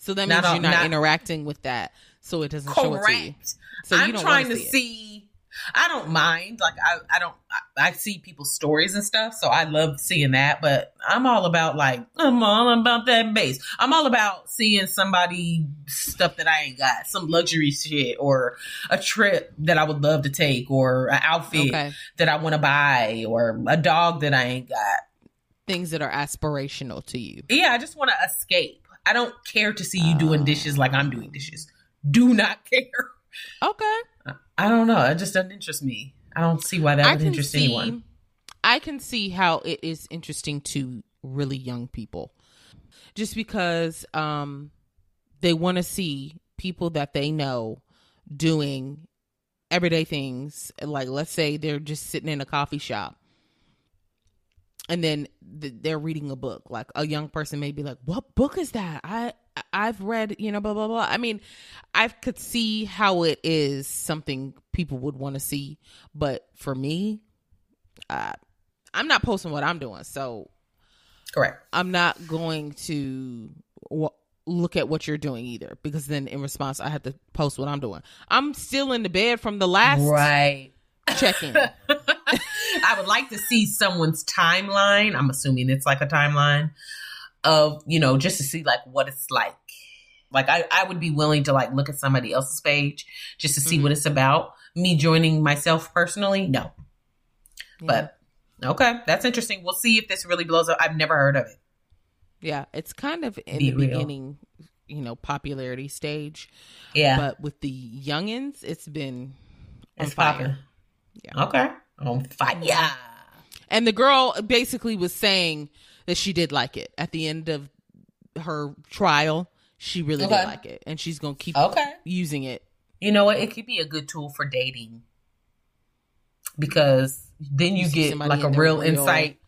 so that means all- you're not, not- interacting with that, so it doesn't show it to you. Correct. So you I'm don't trying wanna see see I don't mind. Like I, I don't. I, I, see people's stories and stuff, so I love seeing that. But I'm all about like I'm all about that base. I'm all about seeing somebody stuff that I ain't got, some luxury shit, or a trip that I would love to take, or an outfit okay. that I want to buy, or a dog that I ain't got. Things that are aspirational to you. Yeah, I just want to escape. I don't care to see you doing dishes like I'm doing dishes. Do not care. Okay. I don't know. It just doesn't interest me. I don't see why that I would interest see, anyone. I can see how it is interesting to really young people. Just because um they want to see people that they know doing everyday things like let's say they're just sitting in a coffee shop and then they're reading a book like a young person may be like what book is that i I've read, you know, blah blah blah. I mean, I could see how it is something people would want to see, but for me, uh, I'm not posting what I'm doing, so correct. I'm not going to w- look at what you're doing either, because then in response, I have to post what I'm doing. I'm still in the bed from the last right check-in. I would like to see someone's timeline. I'm assuming it's like a timeline of you know just to see like what it's like. Like I, I would be willing to like look at somebody else's page just to see mm-hmm. what it's about. Me joining myself personally no. Yeah. but okay that's interesting. We'll see if this really blows up. I've never heard of it. Yeah it's kind of in be the real. beginning you know popularity stage. Yeah. But with the youngins it's been it's popping. yeah. Okay on fire and the girl basically was saying that she did like it at the end of her trial. She really okay. did like it, and she's gonna keep okay. using it. You know what? It could be a good tool for dating because then you, you get like a real, real insight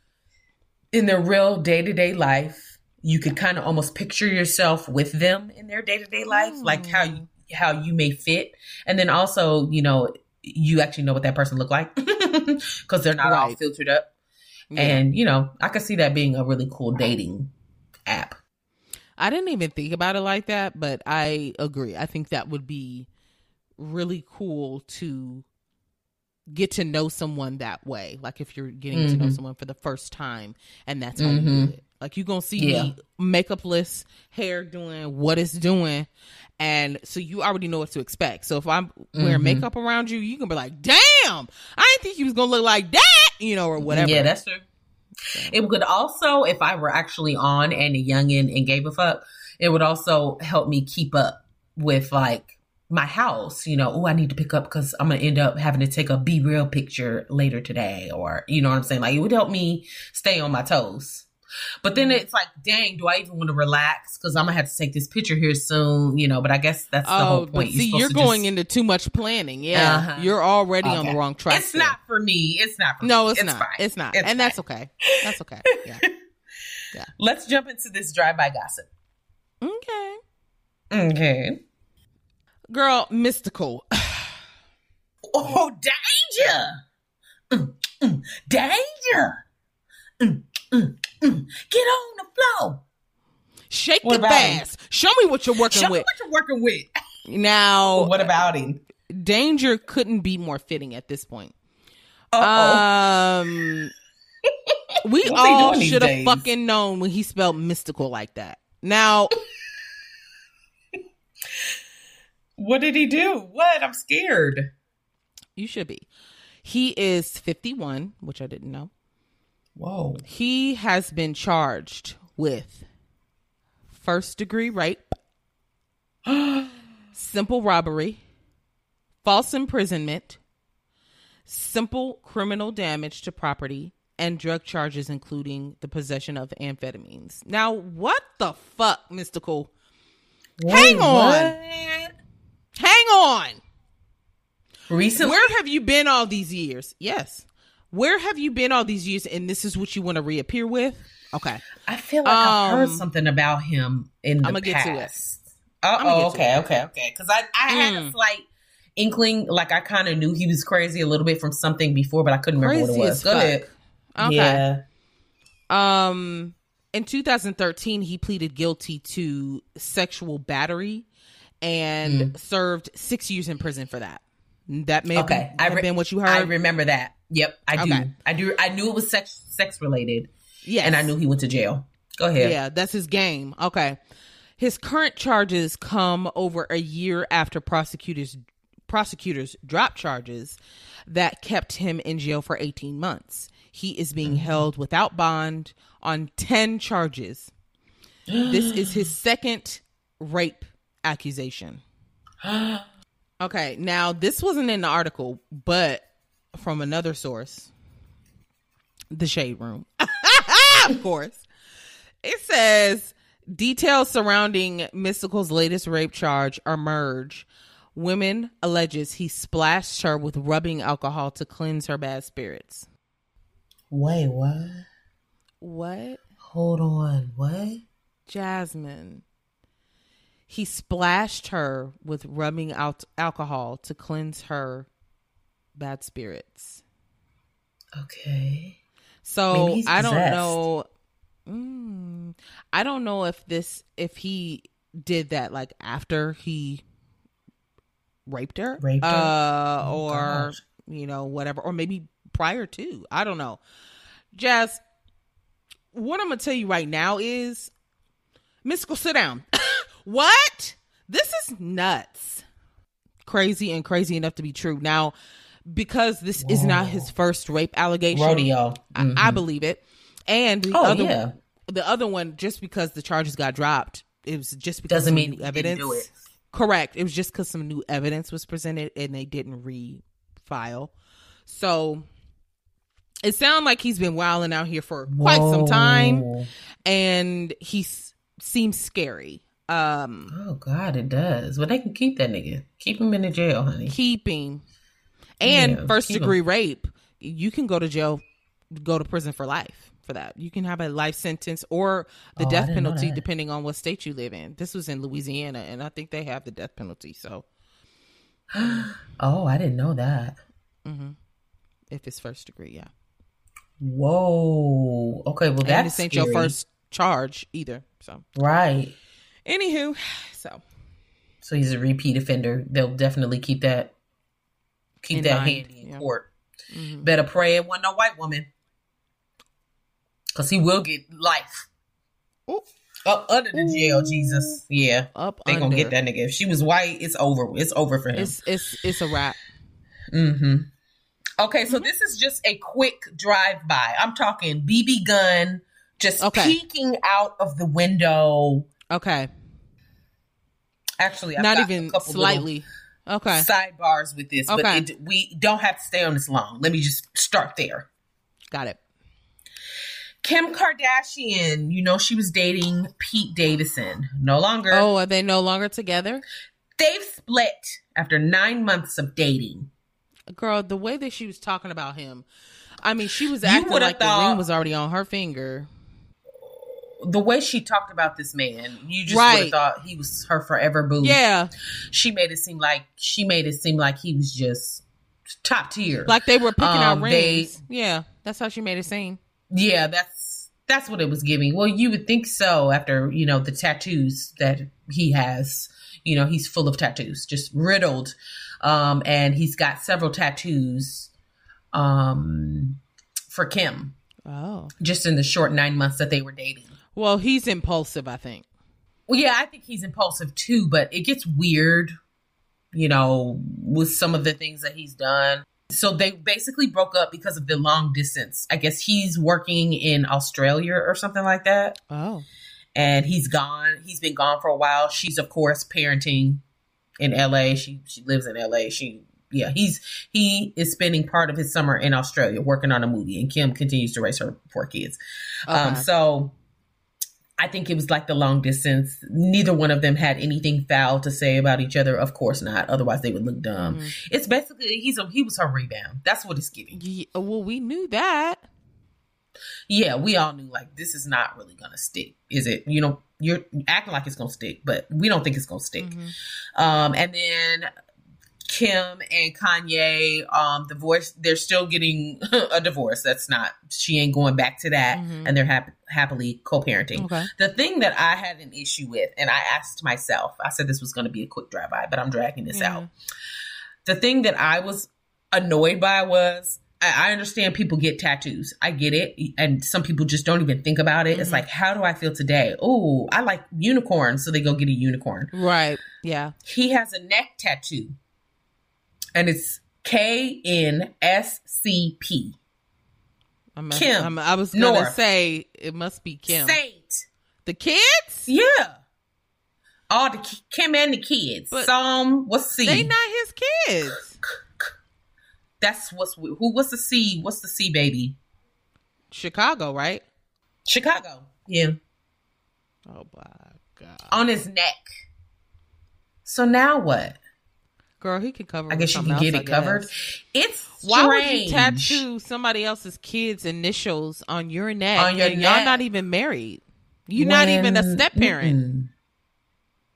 in their real day to day life. You could kind of almost picture yourself with them in their day to day life, mm. like how you how you may fit, and then also you know you actually know what that person look like because they're not right. all filtered up. Yeah. And, you know, I could see that being a really cool dating app. I didn't even think about it like that, but I agree. I think that would be really cool to get to know someone that way. Like if you're getting mm-hmm. to know mm-hmm. someone for the first time and that's how mm-hmm. you do mm-hmm. it. Like you're gonna see yeah. me makeupless, hair doing what it's doing. And so you already know what to expect. So if I'm wearing mm-hmm. makeup around you, you can be like, damn, I didn't think he was gonna look like that, you know, or whatever. Yeah, that's true. It would also, if I were actually on and a youngin and gave a fuck, it would also help me keep up with like my house, you know, oh, I need to pick up because I'm gonna end up having to take a BeReal picture later today, or you know what I'm saying? Like it would help me stay on my toes. But then it's like, dang, do I even want to relax? Because I'm gonna have to take this picture here soon, you know. But I guess that's the oh, whole point. see, you're, you're going just... into too much planning. Yeah, uh-huh. you're already okay. on the wrong track. It's there. not for me. It's not. for No, me. it's, it's not. Fine. It's not, it's and fine. that's okay. That's okay. Yeah, yeah. Let's jump into this drive-by gossip. Okay. Okay. Girl, Mystikal. oh, danger! Mm, mm, danger! Mm, mm. Get on the floor. Shake what it fast. Him? Show me what you're working Show with. what you're working with. Now, what about him? Danger couldn't be more fitting at this point. Uh-oh. Um, we all should have fucking known when he spelled Mystikal like that. Now. What did he do? What? I'm scared. You should be. He is 51, which I didn't know. Whoa. He has been charged with first degree rape, simple robbery, false imprisonment, simple criminal damage to property, and drug charges, including the possession of amphetamines. Now, what the fuck, Mystikal? Wait, Hang on. What? Hang on. Recently? Where have you been all these years? Yes. Where have you been all these years and this is what you want to reappear with? Okay. I feel like um, I've heard um, something about him in the I'm gonna past. get to it. Oh, okay, okay, okay. Because I, I mm. had a mm. slight inkling, like I kind of knew he was crazy a little bit from something before, but I couldn't remember what it was. Go ahead. Okay. Yeah. Um, in 2013, he pleaded guilty to sexual battery and mm. served six years in prison for that. That may okay. have, been, have re- been what you heard. I remember that. Yep, I do. Okay. I do. I knew it was sex sex related. Yeah, and I knew he went to jail. Go ahead. Yeah, that's his game. Okay. His current charges come over a year after prosecutors prosecutors dropped charges that kept him in jail for 18 months. He is being mm-hmm. held without bond on 10 charges. this is his second rape accusation. okay, now this wasn't in the article, but from another source, the Shade Room. of course. It says details surrounding Mystikal's latest rape charge emerge. Women alleges he splashed her with rubbing alcohol to cleanse her bad spirits. Wait, what? What? Hold on, what? Jasmine. He splashed her with rubbing out alcohol to cleanse her bad spirits. Okay. So I don't know. Mm, I don't know if this if he did that like after he raped her, raped her? Uh, oh, or gosh. you know whatever, or maybe prior to. I don't know. Jazz, what I'm gonna tell you right now is, Mystikal, sit down. What? This is nuts. Crazy and crazy enough to be true. Now, because this Whoa. is not his first rape allegation, rodeo, mm-hmm. I, I, believe it. And the oh, other, yeah. the other one, just because the charges got dropped, it was just because doesn't mean evidence. It. Correct. It was just because some new evidence was presented and they didn't refile. So it sounds like he's been wilding out here for quite Whoa. some time, and he seems scary. Um, oh God, it does. Well, they can keep that nigga. Keep him in the jail, honey. Keeping and yeah, first degree him. rape. You can go to jail, go to prison for life for that. You can have a life sentence or the oh, death penalty, depending on what state you live in. This was in Louisiana, and I think they have the death penalty. So, oh, I didn't know that. Mm-hmm. If it's first degree, yeah. Whoa. Okay. Well, that's this ain't your first charge either. So right. Anywho, so so he's a repeat offender. They'll definitely keep that keep in that mind. handy in yeah. court. Mm-hmm. Better pray it wasn't no white woman, because he will get life. Ooh. Up under the jail, Ooh. Jesus. Yeah, up. They under. gonna get that nigga. If she was white, it's over. It's over for him. It's it's it's a wrap. Mm-hmm. Okay, so mm-hmm. this is just a quick drive by. I'm talking BB gun just okay. peeking out of the window. Okay. Actually, I've not even slightly. Okay. Sidebars with this, okay. but it, we don't have to stay on this long. Let me just start there. Got it. Kim Kardashian, you know, she was dating Pete Davidson. No longer. Oh, are they no longer together? They've split after nine months of dating girl, the way that she was talking about him, I mean, she was acting like thought, the ring was already on her finger. The way she talked about this man, you just right. would have thought he was her forever boo. Yeah, she made it seem like she made it seem like he was just top tier, like they were picking um, out rings. They, yeah, that's how she made it seem. Yeah, that's that's what it was giving. Well, you would think so after you know the tattoos that he has. You know, he's full of tattoos, just riddled um, and he's got several tattoos um, for Kim. Oh. Just in the short nine months that they were dating. Well, he's impulsive, I think. Well, yeah, I think he's impulsive too, but it gets weird, you know, with some of the things that he's done. So they basically broke up because of the long distance. I guess he's working in Australia or something like that. Oh. And he's gone. He's been gone for a while. She's, of course, parenting in LA. She she lives in LA. She yeah, he's he is spending part of his summer in Australia working on a movie, and Kim continues to raise her four kids. Um, okay. Um, so I think it was like the long distance. Neither one of them had anything foul to say about each other. Of course not. Otherwise, they would look dumb. Mm-hmm. It's basically he's a he was her rebound. That's what it's giving. Yeah, well, we knew that. Yeah, we all knew like this is not really gonna stick, is it? You know, you're acting like it's gonna stick, but we don't think it's gonna stick. Mm-hmm. Um, and then Kim and Kanye, um, divorce. They're still getting a divorce. That's not. She ain't going back to that, mm-hmm. and they're hap- happily co-parenting. Okay. The thing that I had an issue with, and I asked myself, I said this was going to be a quick drive by, but I'm dragging this mm-hmm. out. the thing that I was annoyed by was I, I understand people get tattoos. I get it. And some people just don't even think about it. It's Mhm. like, how do I feel today? Oh, I like unicorns. So they go get a unicorn. Right. Yeah. He has a neck tattoo. And it's K N S C P. I'm, Kim, I'm, I was gonna North. say it must be Kim. Saint. The kids? Yeah. All the ki- Kim and the kids. But Psalm, what's C? They not his kids. That's what's who. What's the C? What's the C baby? Chicago, right? Chicago. Yeah. Oh my god. On his neck. So now what? Girl, he could cover. I guess you can get else, it covered. It's Why would you tattoo somebody else's kids' initials on your neck? On your and y'all not even married. You're not even a when- step parent. mm-mm.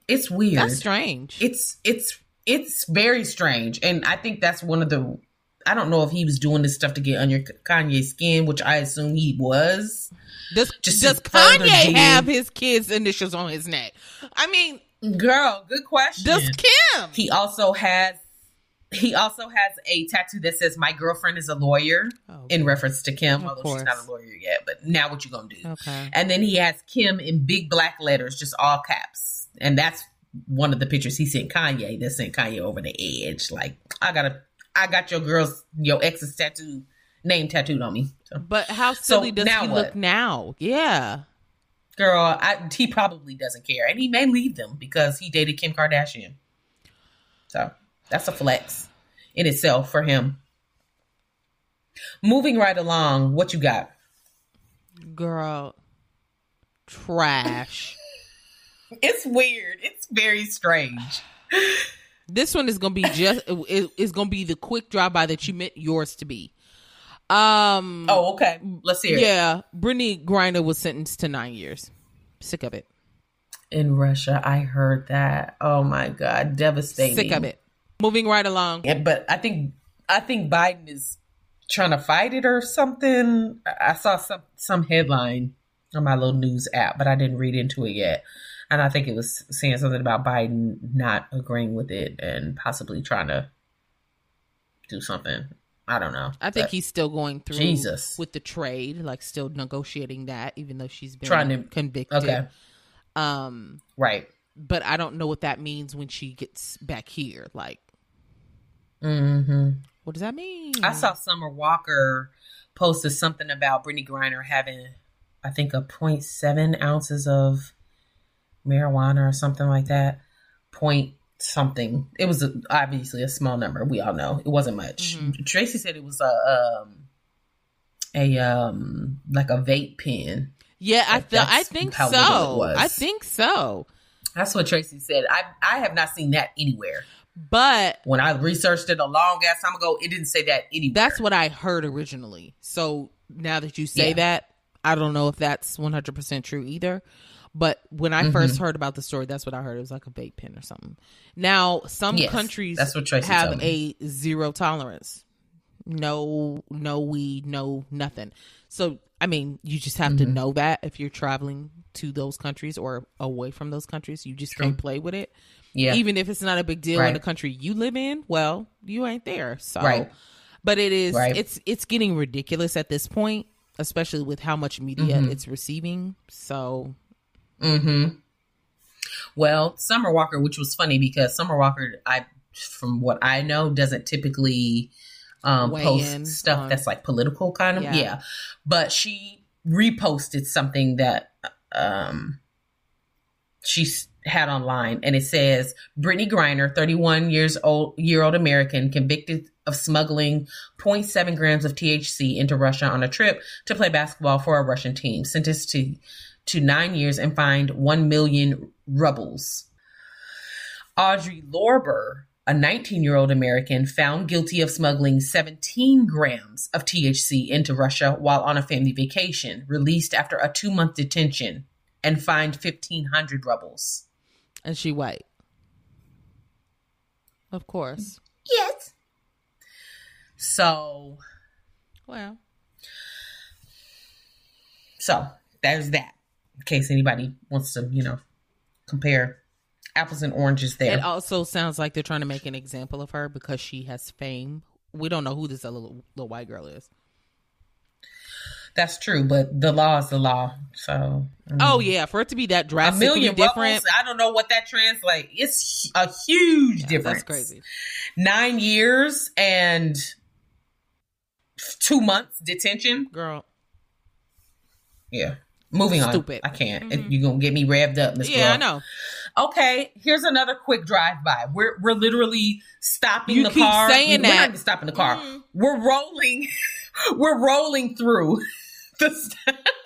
It's weird. That's strange. it's it's it's very strange and i think that's one of the i don't know if he was doing this stuff to get under kanye's skin which i assume he was does just does Kanye have his kids' initials on his neck? I mean, girl good question does Kim? he also has he also has a tattoo that says my girlfriend is a lawyer Oh, in reference to kim Of although course. she's not a lawyer yet but now what you gonna do okay. and then he has kim in big black letters just all caps and that's one of the pictures he sent kanye that sent kanye over the edge like i gotta i got your girl's your ex's tattoo name tattooed on me so But how So silly does now he what? look now? Yeah. Girl I, he probably doesn't care and he may leave them because he dated kim kardashian so that's a flex in itself for him moving right along what you got Girl. Trash. it's weird it's very strange this one is gonna be just it, it's gonna be the quick drive by that you meant yours to be. Um oh okay let's hear it yeah, Brittney Griner was sentenced to nine years. Sick of it. in Russia. I heard that. Oh my god, devastating. Sick of it. Moving right along. Yeah, but I think I think Biden is trying to fight it or something. I I saw some some headline on my little news app, but I didn't read into it yet. And I think it was saying something about Biden not agreeing with it and possibly trying to do something. I don't know. I think he's still going through Jesus. with the trade, like still negotiating that, even though she's been Trying to- convicted. okay, Um, right. but I don't know what that means when she gets back here. Like, hmm what does that mean? I saw Summer Walker posted something about Brittney Griner having, I think, a 0.7 ounces of marijuana or something like that. Point something. It was a, obviously a small number. We all know it wasn't much. Mhm. Tracy said it was a um a um like a vape pen. Yeah, I Like, th- I think how little it so. was. I think so. That's what Tracy said. I I have not seen that anywhere. But When I researched it a long ass time ago, it didn't say that anywhere. that's what I heard originally. So now that you say Yeah. that, I don't know if that's 100% true either. But when I Mhm. first heard about the story, that's what I heard. It was like a vape pen or something. Now, some Yes, countries that's what Tracy have a zero tolerance. No, no weed, no nothing. So, I mean, you just have to Mhm. know that if you're traveling to those countries or away from those countries, you just True. can't play with it. yeah. Even if it's not a big deal in the country you live in, well, you ain't there. So, Right. but it is Right. it's it's getting ridiculous at this point, especially with how much media Mhm. it's receiving. So, hmm Well, Summer Walker, which was funny because Summer Walker, I from what I know, doesn't typically um, post stuff on- that's like political kind of Yeah. yeah. But she reposted something that um, she had online, and it says Brittney Griner, 31 years old year old American, convicted of smuggling 0.7 grams of THC into Russia on a trip to play basketball for a Russian team, sentenced to to nine years and fined 1 million rubles. Audrey Lorber, a 19 year old American, found guilty of smuggling 17 grams of THC into Russia while on a family vacation, released after a two month detention and fined 1,500 rubles. and she white. Of course. Yes. So, Well, so there's that. In case anybody wants to, you know, compare apples and oranges there. It also sounds like they're trying to make an example of her because she has fame. We don't know who this little, little white girl is. That's true, but the law is the law. So, oh yeah, for it to be that drastically a million different, I don't know what that translates. It's a huge yeah, difference. That's crazy. Nine years and two months detention, girl. Yeah. Moving on. Stupid. I can't. Mm-hmm. You're gonna get me revved up, Miss Yeah, I know. Okay, here's another quick drive by. We're we're literally stopping you the keep car. Saying we're that. not even stopping the car. Mm-hmm. We're rolling. we're rolling through. The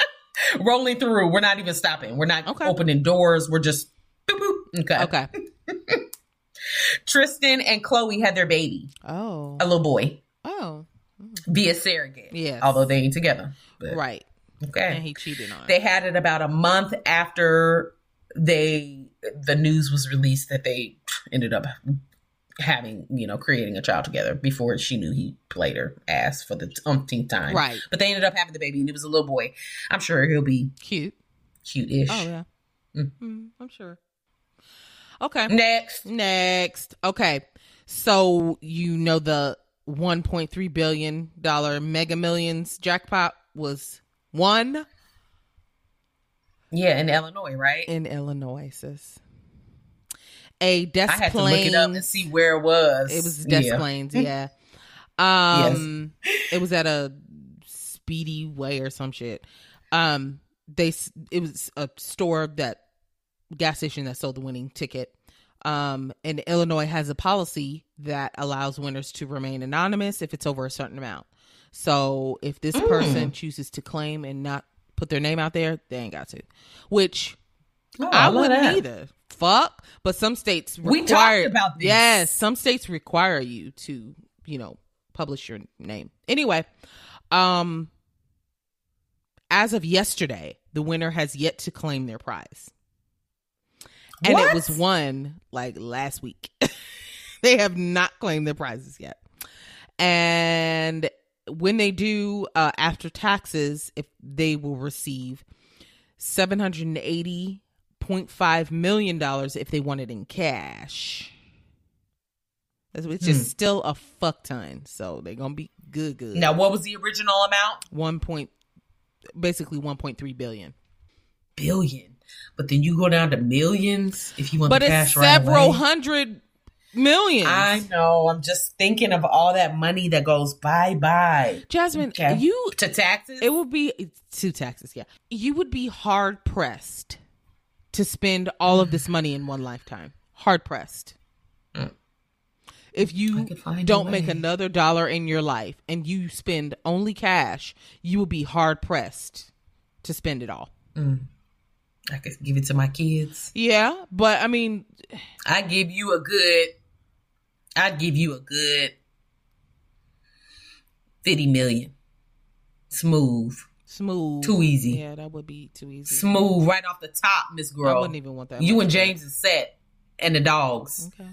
rolling through. We're not even stopping. We're not okay. opening doors. We're just boop, boop. Okay. Okay. Tristan and Khloé had their baby. Oh. A little boy. Oh. Via surrogate. Yeah. Although they ain't together. But. Right. Okay. And he cheated on. They had it about a month after they the news was released that they ended up having, you know, creating a child together before she knew he played her ass for the umpteenth time. Right. But they ended up having the baby and it was a little boy. I'm sure he'll be cute. Cute ish. Oh yeah. Mm. Mm, I'm sure. Okay. Next. Next. Okay. So you know the 1.3 billion dollar Mega Millions jackpot was one. Yeah, in Illinois, right? In Illinois, sis. A Des I had to look it up and see where it was. It was Des yeah. Plaines, yeah. Um, yes. it was at a Speedy Way or some shit. Um, they it was a store that gas station that sold the winning ticket. Um, and Illinois has a policy that allows winners to remain anonymous if it's over a certain amount. So if this mm. person chooses to claim and not put their name out there, they ain't got to. Which oh, I, I wouldn't that. either. Fuck. But some states require, we talked about this. Yes, some states require you to, you know, publish your name. Anyway, um, as of yesterday, the winner has yet to claim their prize. And what? it was won like last week. they have not claimed their prizes yet. And when they do uh, after taxes, if they will receive seven hundred and eighty point five million dollars if they want it in cash. It's just hmm. still a fuck ton, so they're gonna be good. Good. Now, what was the original amount? One point, basically one point three billion. Billion, but then you go down to millions if you want but the cash right several hundred Millions. I know. I'm just thinking of all that money that goes bye bye. Jasmine, okay. you to taxes. It would be to taxes. Yeah, you would be hard pressed to spend all of this money in one lifetime. Hard pressed. Mm. If you don't make another dollar in your life and you spend only cash, you will be hard pressed to spend it all. Mm. I could give it to my kids. Yeah, but I mean, I give you a good I'd give you a good 50 million. Smooth. Smooth. Too easy. Yeah, that would be too easy. Smooth right off the top, Miss Girl. I wouldn't even want that. You and James is set and the dogs. Okay.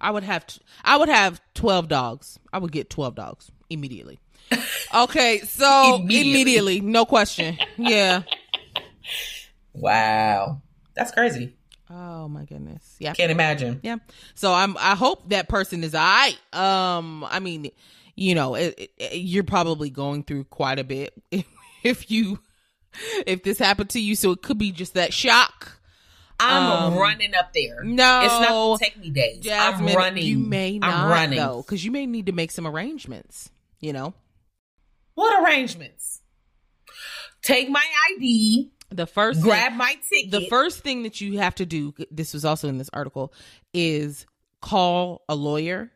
I would have t- I would have 12 dogs. I would get 12 dogs immediately. Okay, so immediately, immediately no question. Yeah. wow. That's crazy. Oh my goodness. Yeah. Can't imagine. Yeah. So I'm I hope that person is all right. Um I mean, you know, it, it, you're probably going through quite a bit if you if this happened to you so it could be just that shock. I'm um, running up there. No, it's not gonna take me days. Jasmine, I'm running. You may not I'm running. though, because you may need to make some arrangements. You know, what arrangements? Take my ID the first grab thing, my ticket. The first thing that you have to do, this was also in this article, is call a lawyer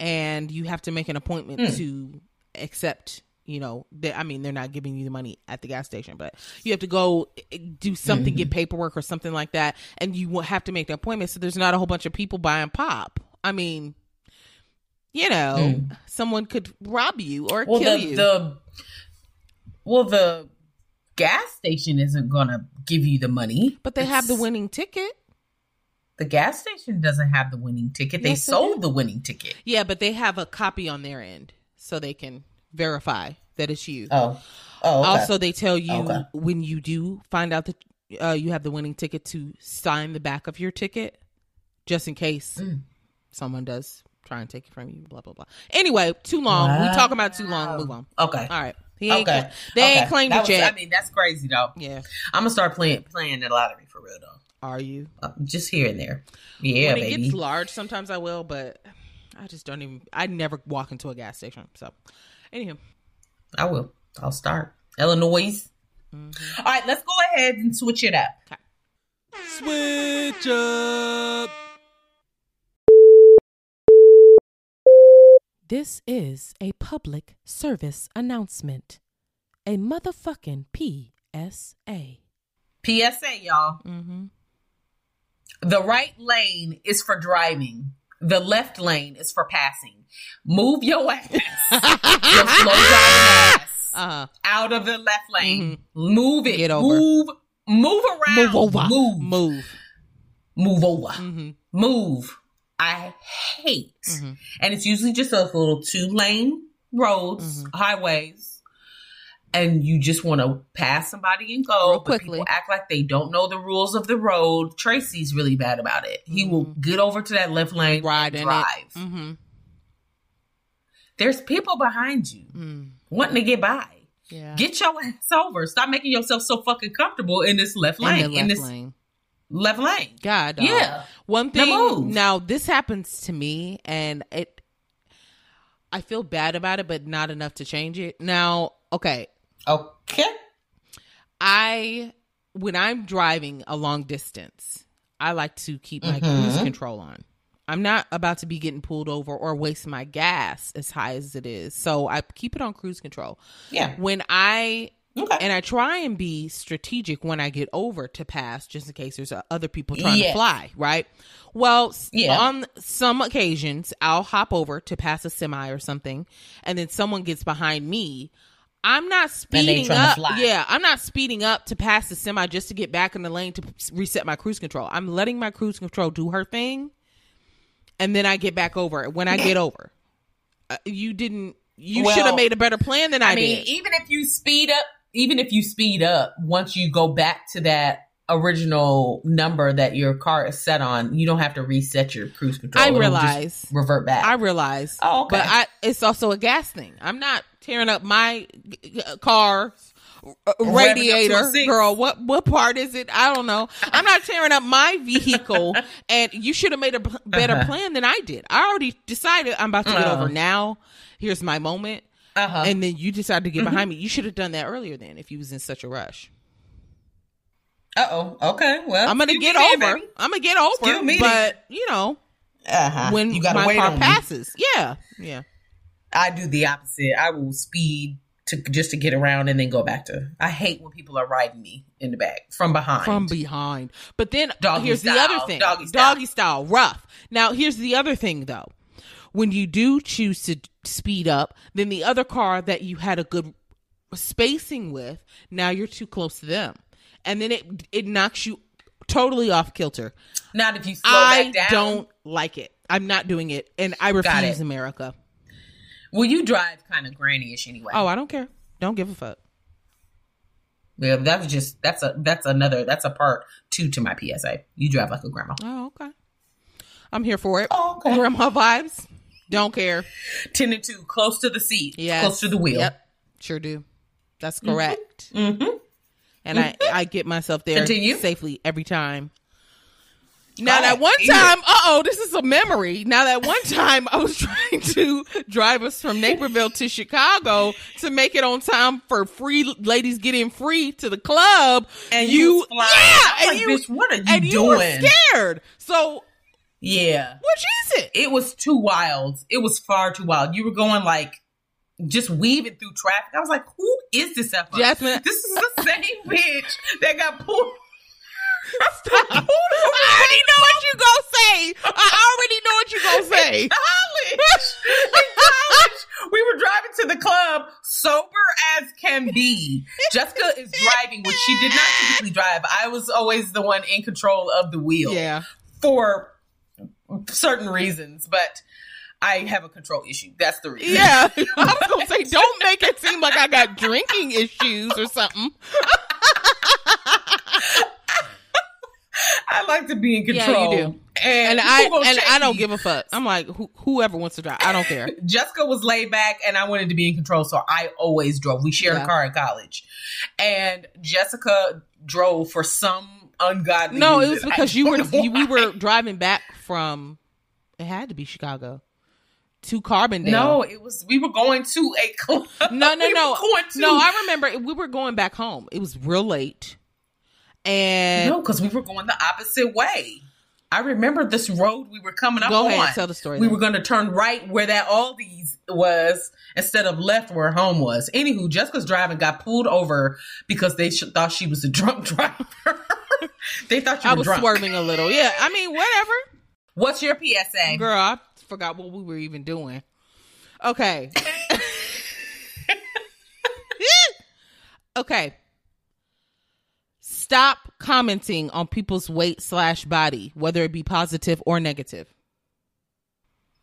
and you have to make an appointment mm. to accept you know they, i mean they're not giving you the money at the gas station but you have to go eh, do something mm-hmm. get paperwork or something like that and you will have to make the appointment so there's not a whole bunch of people buying pop i mean you know mm. someone could rob you or well, kill the, you the well the gas station isn't going to give you the money. But they it's, have the winning ticket. The gas station doesn't have the winning ticket. Yes, they sold the winning ticket. Yeah, but they have a copy on their end so they can verify that it's you. Oh. Oh, okay. Also, they tell you okay. when you do find out that uh, you have the winning ticket to sign the back of your ticket, just in case Mm. someone does try and take it from you. Blah blah blah. Anyway, too long. We talk about too long. Move on. Okay. All right. He ain't. Okay. they ain't Okay. claimed That it was- yet. I mean, that's crazy though. yeah. I'm gonna start playing playing the lottery for real though. Are you? Uh, just here and there. Yeah, when it baby. gets large, sometimes I will, but I just don't even. I never walk into a gas station. So, anywho, I will. I'll start. Illinois. Mm-hmm. All right, let's go ahead and switch it up. switch up. This is a public service announcement. A motherfucking PSA. PSA, y'all. Mm-hmm. The right lane is for driving. The left lane is for passing. Move your ass, your slow driving ass, Uh huh. out of the left lane. Move it. Get over. Move. Move around. Move over. Move. Move. Move over. Mm-hmm. Move. I hate, Mhm. and it's usually just those little two lane roads, Mhm. highways, and you just want to pass somebody and go. Real but quickly. people act like they don't know the rules of the road. Tracy's really bad about it. He will get over to that left lane, Ride and in drive. it. Mm-hmm. There's people behind you Mm. wanting to get by. Yeah. Get your ass over. Stop making yourself so fucking comfortable in this left in lane. In, left this lane. Left lane. God. dog. Yeah. One thing. Now this happens to me, and it. I feel bad about it, but not enough to change it. Now, okay, Okay. I when I'm driving a long distance, I like to keep my Mhm. cruise control on. I'm not about to be getting pulled over or waste my gas as high as it is. So I keep it on cruise control. Yeah. When I Okay. and I try and be strategic when I get over to pass just in case there's uh, other people trying Yes. to fly, right? Well, Yeah. on some occasions, I'll hop over to pass a semi or something, and then someone gets behind me. I'm not speeding up. Yeah, I'm not speeding up to pass the semi just to get back in the lane to reset my cruise control. I'm letting my cruise control do her thing, and then I get back over. When I get over, uh, you didn't. You Well, should have made a better plan than I, I mean, did. even if you speed up, even if you speed up, once you go back to that original number that your car is set on, you don't have to reset your cruise control. I realize. revert back. I realize. Oh, okay. But I, it's also a gas thing. I'm not tearing up my uh, car uh, Revving up to a radiator, girl. What what part is it? I don't know. I'm not tearing up my vehicle, and you should have made a better Uh-huh. plan than I did. I already decided I'm about to get Uh. over now. Here's my moment, uh-huh. and then you decided to get Mhm. behind me. You should have done that earlier, then, if you was in such a rush. Uh oh. Okay. Well, I'm gonna get over. baby. I'm gonna get over, Excuse me but you know Uh-huh. when you my car on me. passes, yeah, yeah. I do the opposite. I will speed to just to get around and then go back to. I hate when people are riding me in the back from behind. from behind. But then Doggy here's the other thing. doggy style. style, rough. Now here's the other thing though. When you do choose to speed up, then the other car that you had a good spacing with, now you're too close to them. And then it it knocks you totally off kilter. Not if you slow I back down. I don't like it. I'm not doing it and I refuse. America. Well, you drive kind of granny-ish anyway. Oh, I don't care. Don't give a fuck. Yeah, that's just that's a that's another that's a part two to my PSA. You drive like a grandma. Oh, okay. I'm here for it. Oh, okay. Grandma vibes. Don't care. Ten and two, close to the seat, Yes. close to the wheel. Yep. Sure do. That's correct. Mm-hmm. And I, I get myself there Continue. safely every time. Now Oh, that one time, uh oh, this is a memory. Now that one time I was trying to drive us from Naperville to Chicago to make it on time for free ladies get in free to the club. And you, flying. yeah, and like, you, bitch, what are you and you were scared. So Yeah, which is it? it was too wild. It was far too wild. You were going like just weaving through traffic. I was like, who is this? Effa? Jasmine, This is the same bitch that got pulled. Stop. I already know what you gonna say. I already know what you gonna say. college. In college, we were driving to the club sober as can be. Jessica is driving, which she did not typically drive. I was always the one in control of the wheel Yeah. for certain reasons, but I have a control issue. That's the reason. Yeah. I was gonna say, don't make it seem like I got drinking issues or something. I like to be in Yeah, control. you do. And, And I and I don't me? give a fuck. I'm like who, whoever wants to drive, I don't care. Jessica was laid back and I wanted to be in control, so I always drove. We shared Yeah. a car in college. And Jessica drove for some ungodly No, it was because I you were you, we were driving back from. It had to be Chicago to Carbondale. No, it was we were going to a club. no, no, We no, going to, no. I remember we were going back home. It was real late, and No, because we were going the opposite way. I remember this road we were coming up Go on. ahead, tell the story We then. were going to turn right where that Aldi's was instead of left where home was. Anywho, Jessica's driving got pulled over because they sh- thought she was a drunk driver. they thought you I were was drunk. swerving a little. Yeah, I mean, whatever. What's your PSA? Girl, I forgot what we were even doing. Okay. okay. Stop commenting on people's weight slash body, whether it be positive or negative.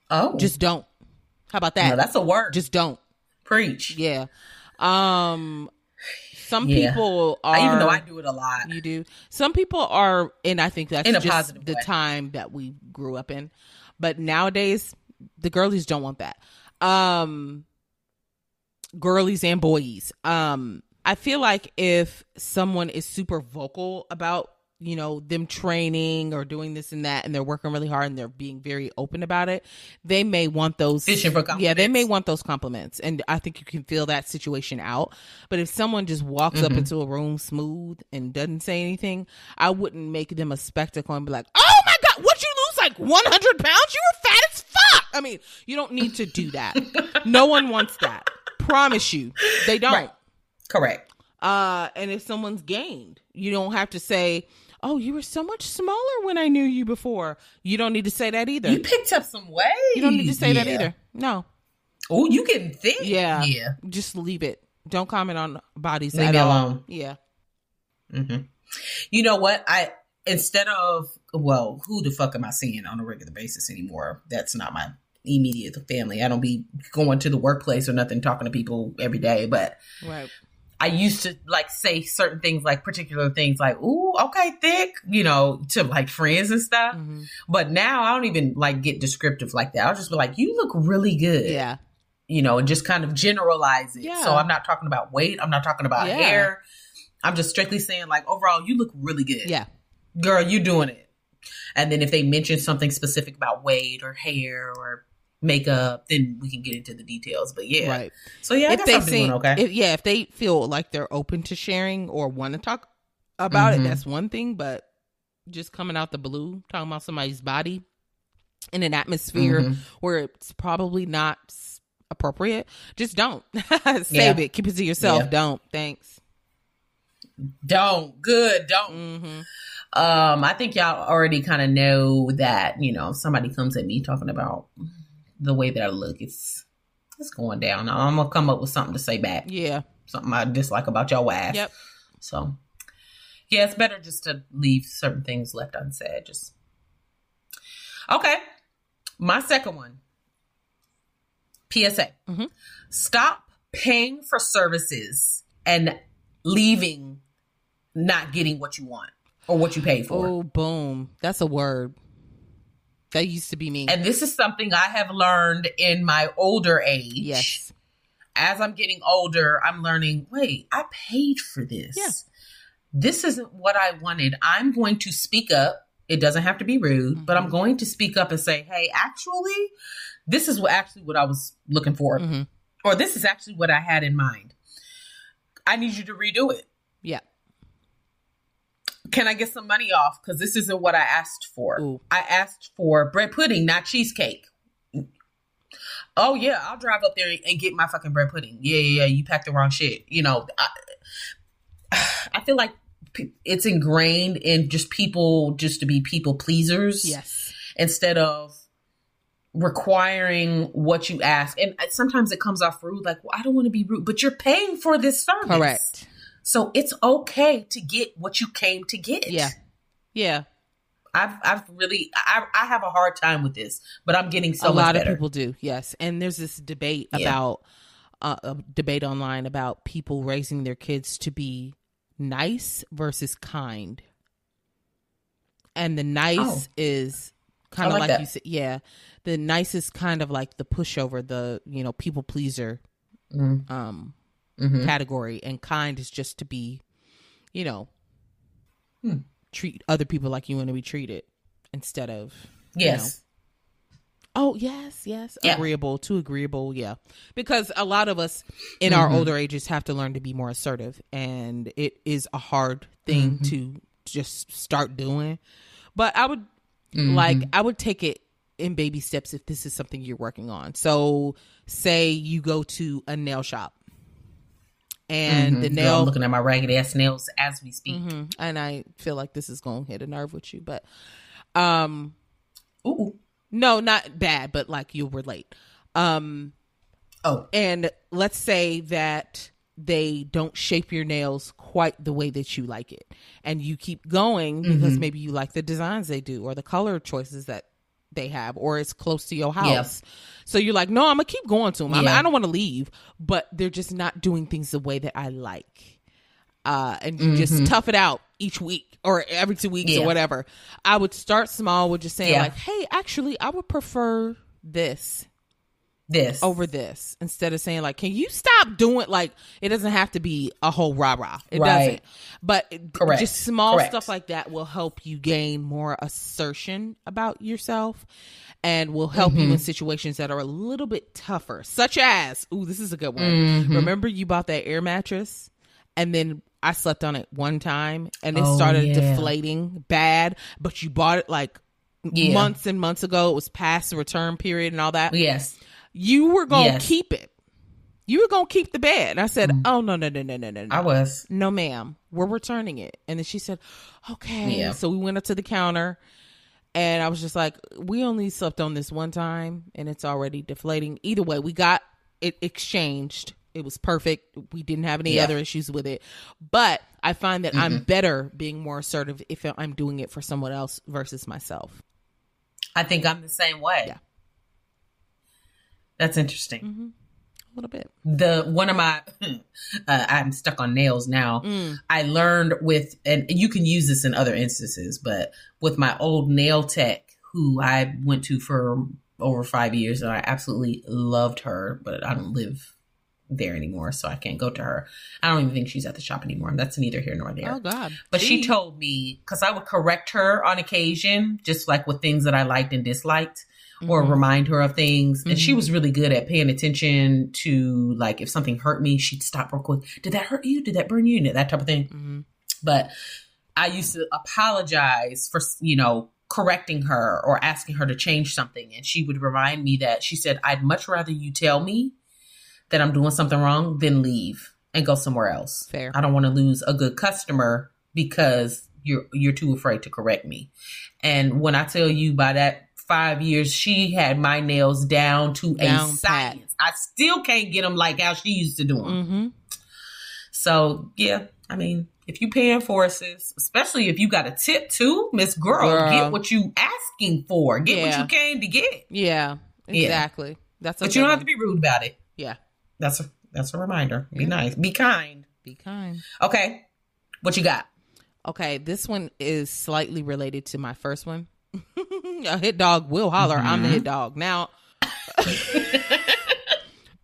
Oh, Just don't. How about that? no, that's a word. Just don't. preach. Yeah. Um some Yeah. people are I, even though I do it a lot. you do. Some people are, and I think that's In a just positive the way. time that we grew up in. But nowadays, the girlies don't want that. Um, girlies and boys. Um, I feel like if someone is super vocal about you know them training or doing this and that, and they're working really hard and they're being very open about it, they may want those. Yeah, they may want those compliments, and I think you can feel that situation out. But if someone just walks up Mhm. into a room smooth and doesn't say anything, I wouldn't make them a spectacle and be like, "Oh my god, what you lose like 100 pounds? You were fat as fuck." I mean, you don't need to do that. no one wants that. Promise you, they don't. Right. Correct. Uh, and if someone's gained, you don't have to say, "Oh, you were so much smaller when I knew you before." You don't need to say that either. You picked up some weight. You don't need to say that either. No. Oh, you getting thick? Yeah. Yeah. Just leave it. Don't comment on bodies Leave at all. alone. Yeah. hmm You know what? I instead of well, who the fuck am I seeing on a regular basis anymore? That's not my immediate family. I don't be going to the workplace or nothing, talking to people every day. But Right. I used to like say certain things, like particular things, like "ooh, okay, thick," you know, to like friends and stuff. hmm But now I don't even like get descriptive like that. I'll just be like, "You look really good." Yeah. you know, and just kind of generalize it. Yeah. So I'm not talking about weight. I'm not talking about Yeah. hair. I'm just strictly saying like overall, you look really good. Yeah. Girl, you doing it. And then if they mention something specific about weight or hair or makeup, then we can get into the details. But yeah. Right. So yeah, if they seem, okay. if, yeah, if they feel like they're open to sharing or want to talk about Mhm. it, that's one thing. But just coming out the blue, talking about somebody's body in an atmosphere Mhm. where it's probably not appropriate, just don't save Yeah. it. Keep it to yourself. Yeah. Don't. Thanks. Don't. Good. Don't. hmm Um, I think y'all already kind of know that, you know, if somebody comes at me talking about the way that I look, it's it's going down. I'm gonna come up with something to say back. Yeah. something I dislike about your ass. Yep. So, yeah, it's better just to leave certain things left unsaid. Just okay. My second one. PSA. Mhm. Stop paying for services and leaving not getting what you want or what you paid for. Oh, boom. That's a word. That used to be me. And this is something I have learned in my older age. yes. as I'm getting older, I'm learning, wait, I paid for this. Yeah. This isn't what I wanted. I'm going to speak up. It doesn't have to be rude, but Mm-hmm. I'm going to speak up and say, hey, actually, this is what actually what I was looking for. hmm Or this is actually what I had in mind. I need you to redo it. Yeah. Can I get some money off? Because this isn't what I asked for. Ooh. I asked for bread pudding, not cheesecake. Oh yeah, I'll drive up there and get my fucking bread pudding. Yeah, yeah, yeah. You packed the wrong shit. You know, I, I feel like it's ingrained in just people just to be people pleasers Yes. instead of requiring what you ask. And uh, sometimes it comes off rude, like, well, I don't want to be rude, but you're paying for this service. Correct. So it's okay to get what you came to get. Yeah. Yeah. I've I've really I I have a hard time with this, but I'm getting so a lot better. of people do yes and there's this debate Yeah. about uh, a debate online about people raising their kids to be nice versus kind and the nice Oh. is kind of like like, you said. Yeah, the nice is kind of like the pushover, the you know people pleaser Mm. um Mhm. category, and kind is just to be, you know, Hmm. treat other people like you want to be treated instead of you know, Yes. Oh yes, yes. Yeah. Agreeable, too agreeable, yeah. Because a lot of us in our Mhm. older ages have to learn to be more assertive and it is a hard thing Mm-hmm. to just start doing. But I would Mhm. like I would take it in baby steps if this is something you're working on. So say you go to a nail shop and Mhm. the Girl, nail I'm looking at my ragged ass nails as we speak. Mhm. and I feel like this is going to hit a nerve with you, but um Ooh. no, not bad, but like you'll relate. Um Oh. and let's say that they don't shape your nails quite the way that you like it and you keep going because Mhm. maybe you like the designs they do or the color choices that they have or it's close to your house. So you're like no i'm gonna keep going to them I, mean, I don't want to leave but they're just not doing things the way that i like. Uh, and you just Mhm. tough it out each week or every two weeks Yeah. or whatever. I would start small with just saying Yeah. like hey actually i would prefer this This. over this instead of saying like, "Can you stop doing like it doesn't have to be a whole rah rah. It Right. doesn't, but Correct. just small Correct. stuff like that will help you gain more assertion about yourself, and will help you Mm-hmm. in situations that are a little bit tougher, such as, ooh, this is a good one. Mhm. Remember you bought that air mattress, and then I slept on it one time, and it Oh, started yeah. deflating bad, but you bought it like. Yeah. Months and months ago, it was past the return period and all that Yes. You were gonna Yes. keep it. You were gonna keep the bed. And I said, Oh no, no, no, no, no, no, no. I was. no, ma'am. We're returning it. And then she said, Okay. Yeah. So we went up to the counter and I was just like, We only slept on this one time and it's already deflating. Either way, we got it exchanged. It was perfect. We didn't have any Yeah. other issues with it. But I find that Mm-hmm. I'm better being more assertive if I'm doing it for someone else versus myself. I think I'm the same way. Yeah. That's interesting. hmm A little bit. The one of my, uh, I'm stuck on nails now. Mm. I learned with, and you can use this in other instances, but with my old nail tech, who I went to for over five years, and I absolutely loved her, but I don't live there anymore, so I can't go to her. I don't even think she's at the shop anymore. That's neither here nor there. Oh God. But she told me because I would correct her on occasion, just like with things that I liked and disliked, or Mhm. remind her of things. And she Mhm. was really good at paying attention to like if something hurt me, she'd stop real quick. Did that hurt you? Did that burn you? That type of thing. Mhm. But I used to apologize for you know correcting her or asking her to change something, and she would remind me that she said, "I'd much rather you tell me that I'm doing something wrong than leave and go somewhere else." Fair. I don't want to lose a good customer because you're you're too afraid to correct me. And when I tell you by that five years, she had my nails down to Down a pat. science. I still can't get them like how she used to do them. Mm-hmm. So yeah, I mean, if you paying for it, sis, especially if you got a tip too, Miss Girl, Girl. get what you asking for. Get what you came to get. Yeah, Yeah. exactly. That's a But you don't have to be rude about it. Yeah, That's a that's a reminder. Be Yeah. nice. Be kind. be kind. Okay. What you got? Okay, this one is slightly related to my first one. A hit dog will holler. I'm the Mhm. hit dog. Now,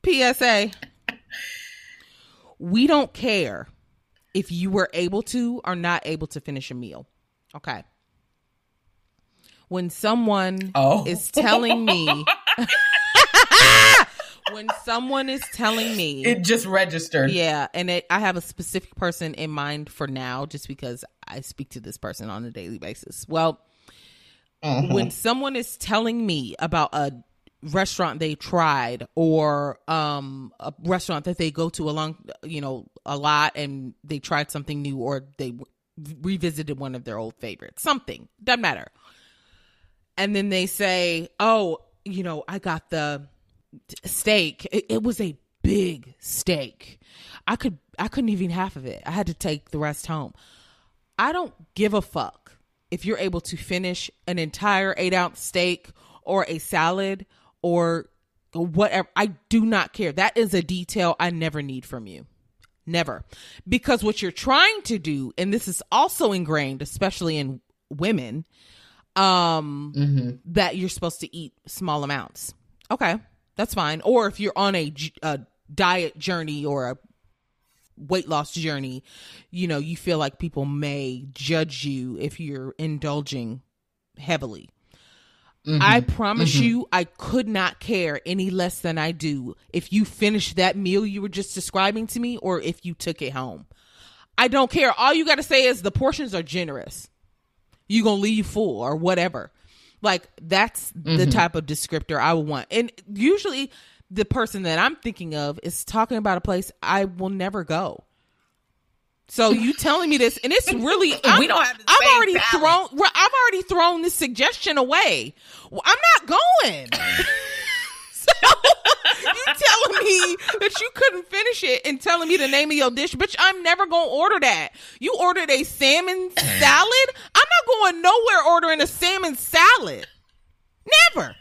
PSA, we don't care if you were able to or not able to finish a meal. Okay. When someone Oh. is telling me, when someone is telling me, It just registered. yeah, and it, I have a specific person in mind for now, just because I speak to this person on a daily basis. Well, Mhm. when someone is telling me about a restaurant they tried or um a restaurant that they go to a long you know a lot and they tried something new or they revisited one of their old favorites something doesn't matter. And then they say oh you know i got the steak. It, it was a big steak. I could i couldn't even half of it. I had to take the rest home. I don't give a fuck if you're able to finish an entire eight ounce steak or a salad or whatever. I do not care. That is a detail I never need from you. Never. Because what you're trying to do, and this is also ingrained, especially in women um hmm that you're supposed to eat small amounts. Okay, that's fine. Or if you're on a diet journey or a weight loss journey, you know, you feel like people may judge you if you're indulging heavily. Mm-hmm. I promise you, I could not care any less than I do if you finished that meal you were just describing to me or if you took it home. I don't care. All you got to say is the portions are generous. You gonna leave full or whatever. Like that's the type of descriptor I would want. And usually, the person that I'm thinking of is talking about a place I will never go. So you telling me this, and it's really I'm, We don't have I've already thrown. I've already thrown this suggestion away. I'm not going. so you telling me that you couldn't finish it and telling me the name of your dish, bitch? I'm never gonna order that. You ordered a salmon salad. I'm not going nowhere ordering a salmon salad. Never.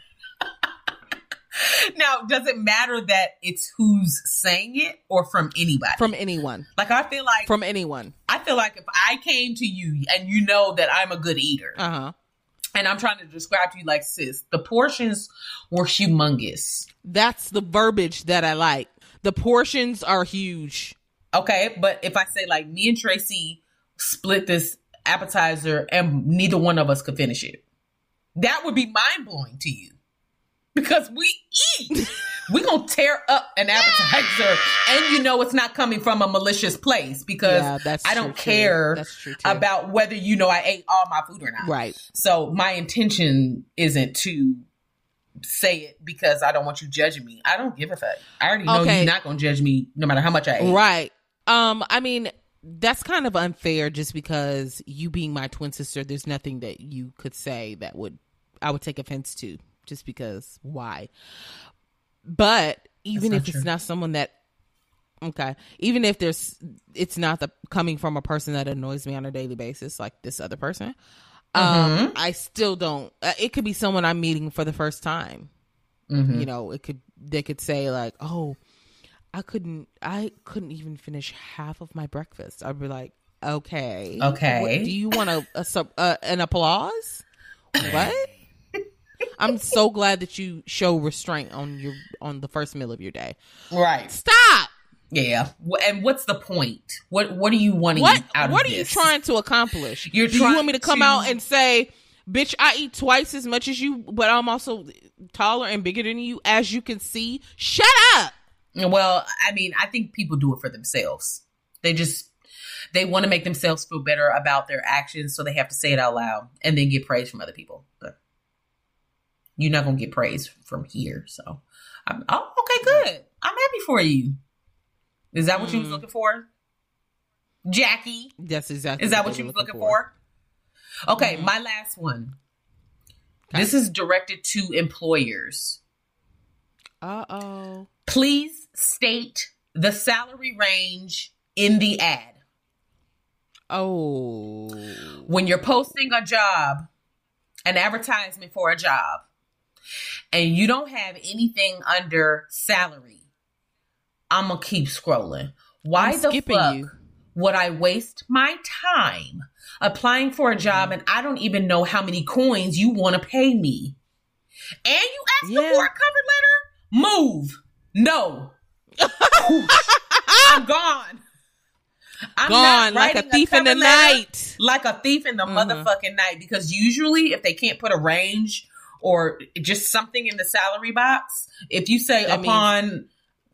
Now, does it matter that it's who's saying it or from anybody? From anyone. like I feel like From anyone. I feel like if I came to you and you know that I'm a good eater, Uh huh. and I'm trying to describe to you like, sis, the portions were humongous. That's the verbiage that I like. The portions are huge. Okay, but if I say like me and Tracy split this appetizer and neither one of us could finish it, that would be mind blowing to you because we eat. we gonna tear up an appetizer, and you know it's not coming from a malicious place because Yeah, I don't care That's true, too. about whether you know I ate all my food or not. Right. So my intention isn't to say it because I don't want you judging me. I don't give a fuck. I already know Okay. you're not gonna judge me no matter how much I ate. Right. Um, I mean, that's kind of unfair just because you being my twin sister, there's nothing that you could say that would I would take offense to just because why. But even if it's not someone that okay, even if there's it's not the coming from a person that annoys me on a daily basis like this other person. Um, I still don't. Uh, it could be someone I'm meeting for the first time. Mhm. You know, it could they could say like, "Oh, I couldn't I couldn't even finish half of my breakfast." I'd be like, "Okay. Okay. What- do you want a, a sub uh, an applause?" What? I'm so glad that you show restraint on your on the first meal of your day. Right. Stop. Yeah. And what's the point? What What are you wanting What out what are this? you trying to accomplish? You're Do you want me to come to- out and say, "Bitch, I eat twice as much as you, but I'm also taller and bigger than you as you can see." Shut up. Well, I mean, I think people do it for themselves. They just they want to make themselves feel better about their actions, so they have to say it out loud and then get praise from other people. But you're not gonna get praise from here. So, I'm, oh, okay, good. I'm happy for you. Is that what you was Mm. looking for, Jackie? That's exactly Is that they what you were was looking for? Okay, Mhm. my last one. Okay. This is directed to employers. Uh oh. Please state the salary range in the ad. Oh. When you're posting a job, an advertisement for a job, and you don't have anything under salary, I'm gonna keep scrolling. Why I'm the fuck you. would I waste my time applying for a job and I don't even know how many coins you want to pay me? And you ask me Yeah. for a cover letter? Move. No. I'm gone. I'm Gone like a thief in the night. Like a thief in the Mhm. motherfucking night. Because usually, if they can't put a range or just something in the salary box, if you say That means- upon,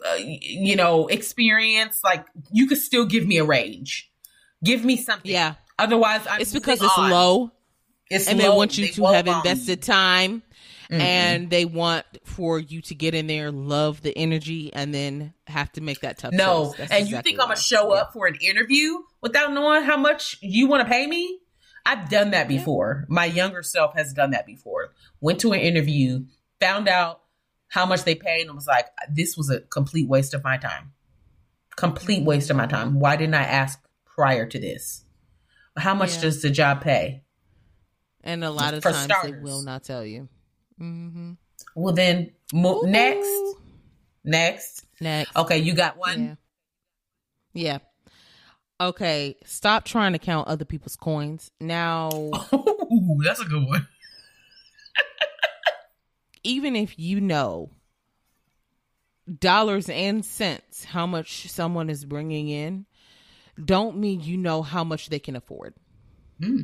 uh, you know, experience, like you could still give me a range. Give me something. Yeah. Otherwise, I'm It's because it's on. low It's and they want you They to have me. invested time Mm-mm. and they want for you to get in there, love the energy, and then have to make that tough No, and you exactly think I'm gonna show Yeah. up for an interview without knowing how much you want to pay me? I've done that before. My younger self has done that before. Went to an interview, found out how much they paid, and was like, "This was a complete waste of my time. Complete waste of my time. Why didn't I ask prior to this? How much Yeah. does the job pay? And a lot of For times they will not tell you. Mm-hmm. Well, then mo- next, next. Next. Okay, you got one. Yeah. Yeah. Okay. Stop trying to count other people's coins. Now, Ooh, that's a good one. even if you know dollars and cents how much someone is bringing in, don't mean you know how much they can afford. Hmm.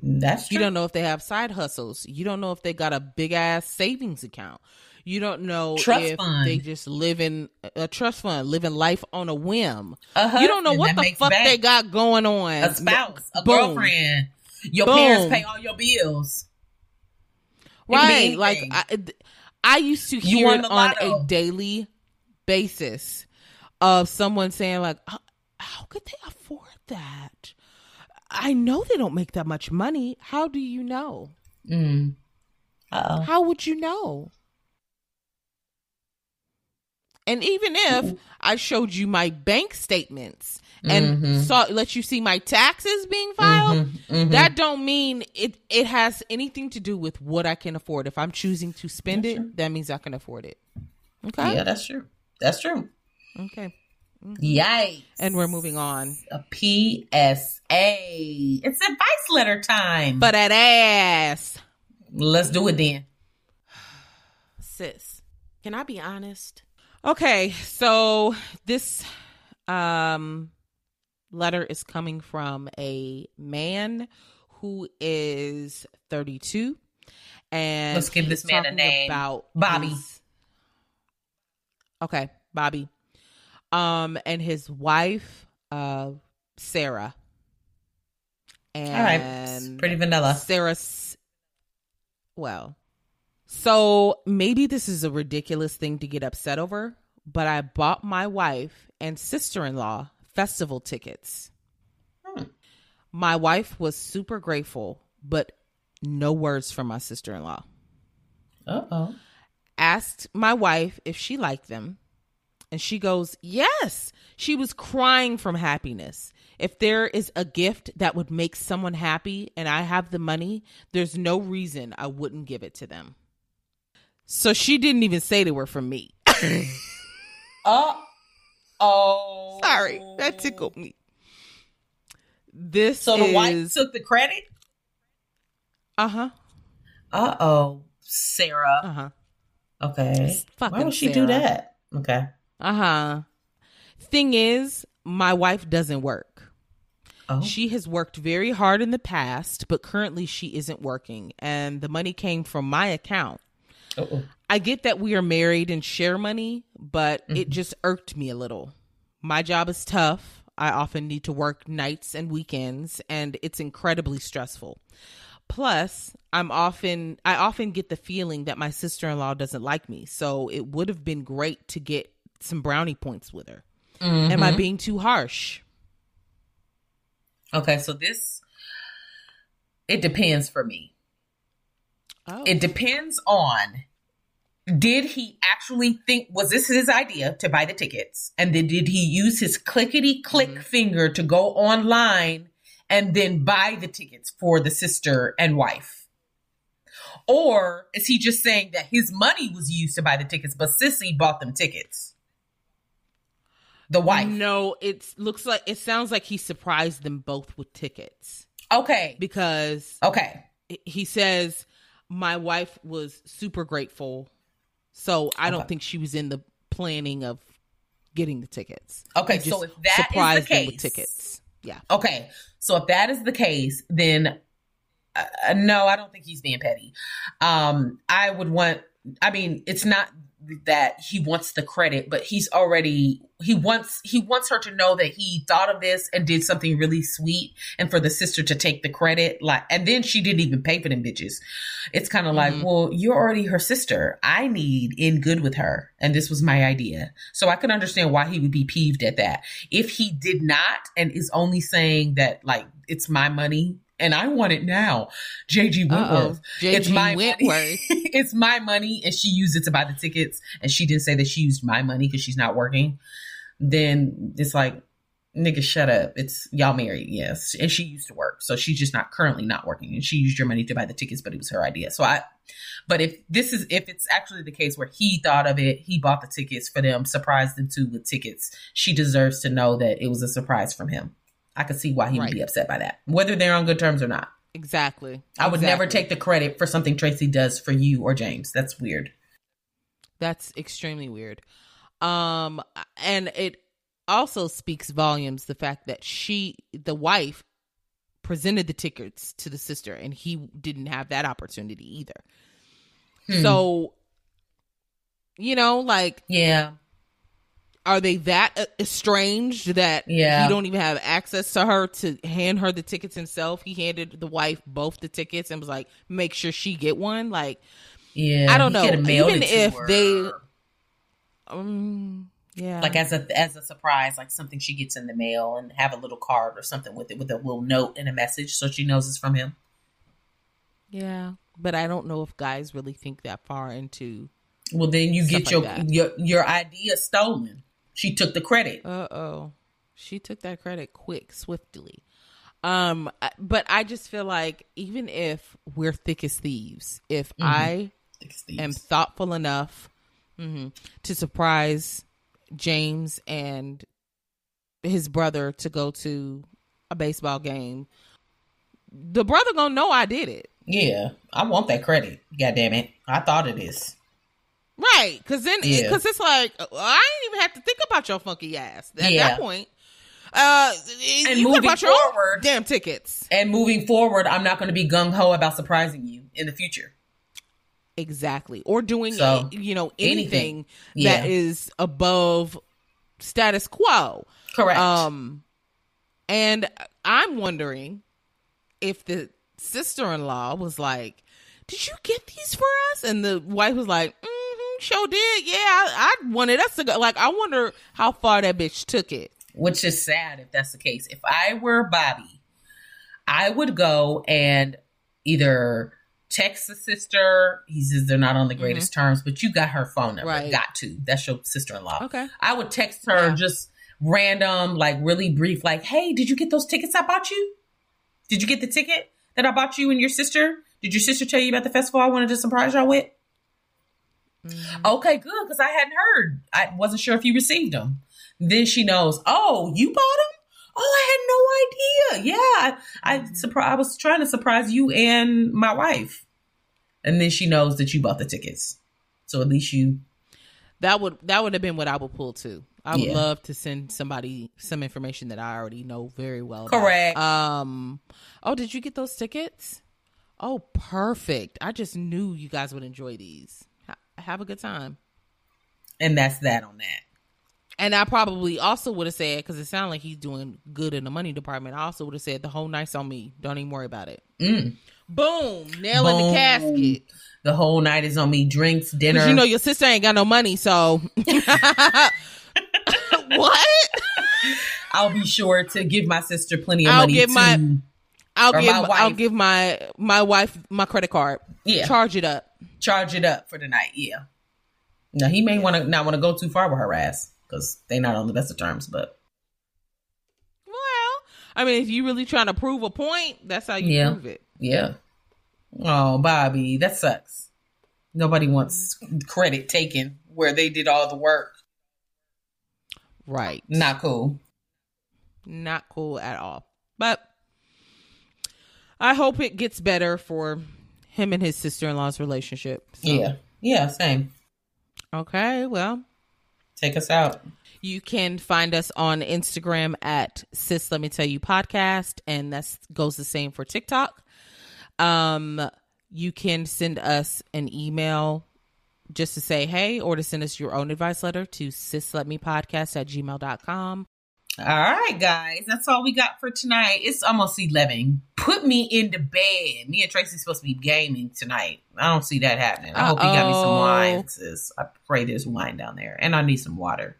That's true. You don't know if they have side hustles. You don't know if they got a big ass savings account. You don't know Trust if fund. they just live in a trust fund, living life on a whim. A You don't know husband what the fuck they got going on. a spouse, a Boom. girlfriend. Your Boom. parents pay all your bills. It could be right like. I, I used to hear it on a daily basis of someone saying like "How- how could they afford that i know they don't make that much money how do you know Mm. How would you know and even if i showed you my bank statements and Mhm. saw let you see my taxes being filed Mhm, mhm. that don't mean it it has anything to do with what I can afford. If I'm choosing to spend That's it, true. that means I can afford it. Okay. Yeah, that's true. That's true. Okay. Yikes. And we're moving on. A PSA. It's advice letter time. But that ass. let's do it then. Sis, can I be honest? Okay, so this um letter is coming from a man who is 32 and Let's give this man a name. about Bobby. his- okay, Bobby. Um and his wife uh Sarah. And All right. Pretty vanilla. Sarah's well. So maybe this is a ridiculous thing to get upset over, but I bought my wife and sister-in-law festival tickets. Hmm. My wife was super grateful, but no words from my sister-in-law. Uh oh. Asked my wife if she liked them, and she goes, "Yes." She was crying from happiness. If there is a gift that would make someone happy and I have the money, there's no reason I wouldn't give it to them. So she didn't even say they were from me. Uh oh. Sorry, that tickled me. This So the is, wife took the credit? uh huh, Uh oh. Sarah. uh huh, Okay. fucking Why would she Sarah. do that? Okay. uh huh. Thing is, my wife doesn't work. Oh. She has worked very hard in the past, but currently she isn't working, and the money came from my account. Uh-oh. I get that we are married and share money, but it Mm-hmm. just irked me a little. My job is tough. I often need to work nights and weekends, and it's incredibly stressful. Plus, I'm often I often get the feeling that my sister-in-law doesn't like me. So it would have been great to get some brownie points with her. Am I Mhm. being too harsh? Okay, so this it depends for me. Oh. It depends on did he actually think was this his idea to buy the tickets? And then did he use his clickety click Mm-hmm. finger to go online and then buy the tickets for the sister and wife? Or is he just saying that his money was used to buy the tickets but sissy bought them tickets? The wife. No, it looks like it sounds like he surprised them both with tickets. Okay. Because okay. he says my wife was super grateful so i don't think she was in the planning of getting the tickets Okay, so if that is the surprised them with case- tickets yeah Okay, so if that is the case, then uh, uh, no, I don't think he's being petty. Um, I would want. I mean, it's not that he wants the credit, but he's already he wants he wants her to know that he thought of this and did something really sweet, and for the sister to take the credit. Like, and then she didn't even pay for them bitches. It's kind of like, Mhm. well, you're already her sister. I need in good with her, and this was my idea. So I can understand why he would be peeved at that if he did not and is only saying that like it's my money and I want it now, JG Wentworth. It's JG my Wentworth. it's my money, and she used it to buy the tickets, and she didn't say that she used my money because she's not working. Then it's like, nigga, shut up. It's y'all married, yes, and she used to work, so she's just not currently not working, and she used your money to buy the tickets, but it was her idea. So I, but if this is if it's actually the case where he thought of it, he bought the tickets for them, surprised them too with tickets. She deserves to know that it was a surprise from him. I could see why he would be upset by that, whether they're on good terms or not. Exactly. I would never take the credit for something Tracy does for you or James. That's weird. That's extremely weird. Um, and it also speaks volumes the fact that she, the wife, presented the tickets to the sister, and he didn't have that opportunity either. Hmm. So, you know, like, Yeah. Are they that uh, estranged that Yeah. he don't even have access to her to hand her the tickets himself? He handed the wife both the tickets and was like, make sure she get one. Like, Yeah. I don't know. Even if her. they- um, yeah, like as a as a surprise, like something she gets in the mail and have a little card or something with it with a little note and a message so she knows it's from him. Yeah, but I don't know if guys really think that far into. Well, then you get Stuff your like your your idea stolen. She took the credit. Uh oh, she took that credit quick, swiftly. Um, but I just feel like even if we're thick as thieves, if I am thoughtful enough mm-hmm, to surprise James and his brother to go to a baseball game, the brother gonna know I did it. Yeah, I want that credit. God damn it! I thought of this. Right, because then Yeah. because it's like I didn't even have to think about your funky ass at Yeah. that point. Uh, And you moving about your forward- damn tickets. And moving forward, I'm not going to be gung ho about surprising you in the future. Exactly, or doing So, you know anything. anything, Yeah. is above status quo. Correct. Um, and I'm wondering if the sister-in-law was like, "Did you get these for us?" And the wife was like, "Mm-hmm, sure did. Yeah, I, I wanted us to go." Like, I wonder how far that bitch took it. which is sad if that's the case. If I were Bobby, I would go and either text the sister. He says they're not on the greatest mm-hmm. terms, but you got her phone number. Right. Got to. That's your sister in law. Okay. I would text her Yeah. just random, like really brief, like, hey, did you get those tickets I bought you? Did you get the ticket that I bought you and your sister? Did your sister tell you about the festival I wanted to surprise y'all with? Mm-hmm. Okay, good, because I hadn't heard. I wasn't sure if you received them. Then she knows, oh, you bought them? Oh, I had no idea. Yeah, I, I, surpri- I was trying to surprise you and my wife. And then she knows that you bought the tickets. So at least you, That would that would have been what I would pull too. I would Yeah. love to send somebody some information that I already know very well. about. Correct. Um. Oh, did you get those tickets? Oh, perfect. I just knew you guys would enjoy these. Ha- have a good time. and that's that on that. And I probably also would have said because it sounded like he's doing good in the money department. I also would have said the whole night's on me. Don't even worry about it. Mm. Boom, nail in the casket. The whole night is on me. Drinks, dinner. You know your sister ain't got no money, so what? I'll be sure to give my sister plenty of I'll money give to. my- I'll give my I'll wife. give my my wife my credit card. Yeah. Charge it up. charge it up for the night. Yeah. Now he may want to not want to go too far with her ass because they not on the best of terms. But Well, I mean, if you really trying to prove a point, that's how you Yeah. prove it. yeah. Oh, Bobby, that sucks. Nobody wants credit taken where they did all the work. Right. Not cool. Not cool at all. But I hope it gets better for him and his sister in law's relationship. So, Yeah. Yeah. Same. Okay. Well, Take us out. you can find us on Instagram at Sis Let Me Tell You Podcast, and that goes the same for TikTok. Um, you can send us an email just to say hey or to send us your own advice letter to sisletmepodcast at gmail.com. All right, guys. That's all we got for tonight. It's almost 11. Put me into bed. Me and Tracy's supposed to be gaming tonight. I don't see that happening. I hope you got me some Uh-oh. wine, sis. I pray there's wine down there. And I need some water.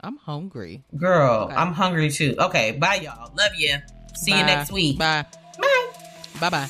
I'm hungry. Girl, Okay. I'm hungry too. Okay, bye, y'all. Love you. See you next week. Bye. Bye. Bye bye.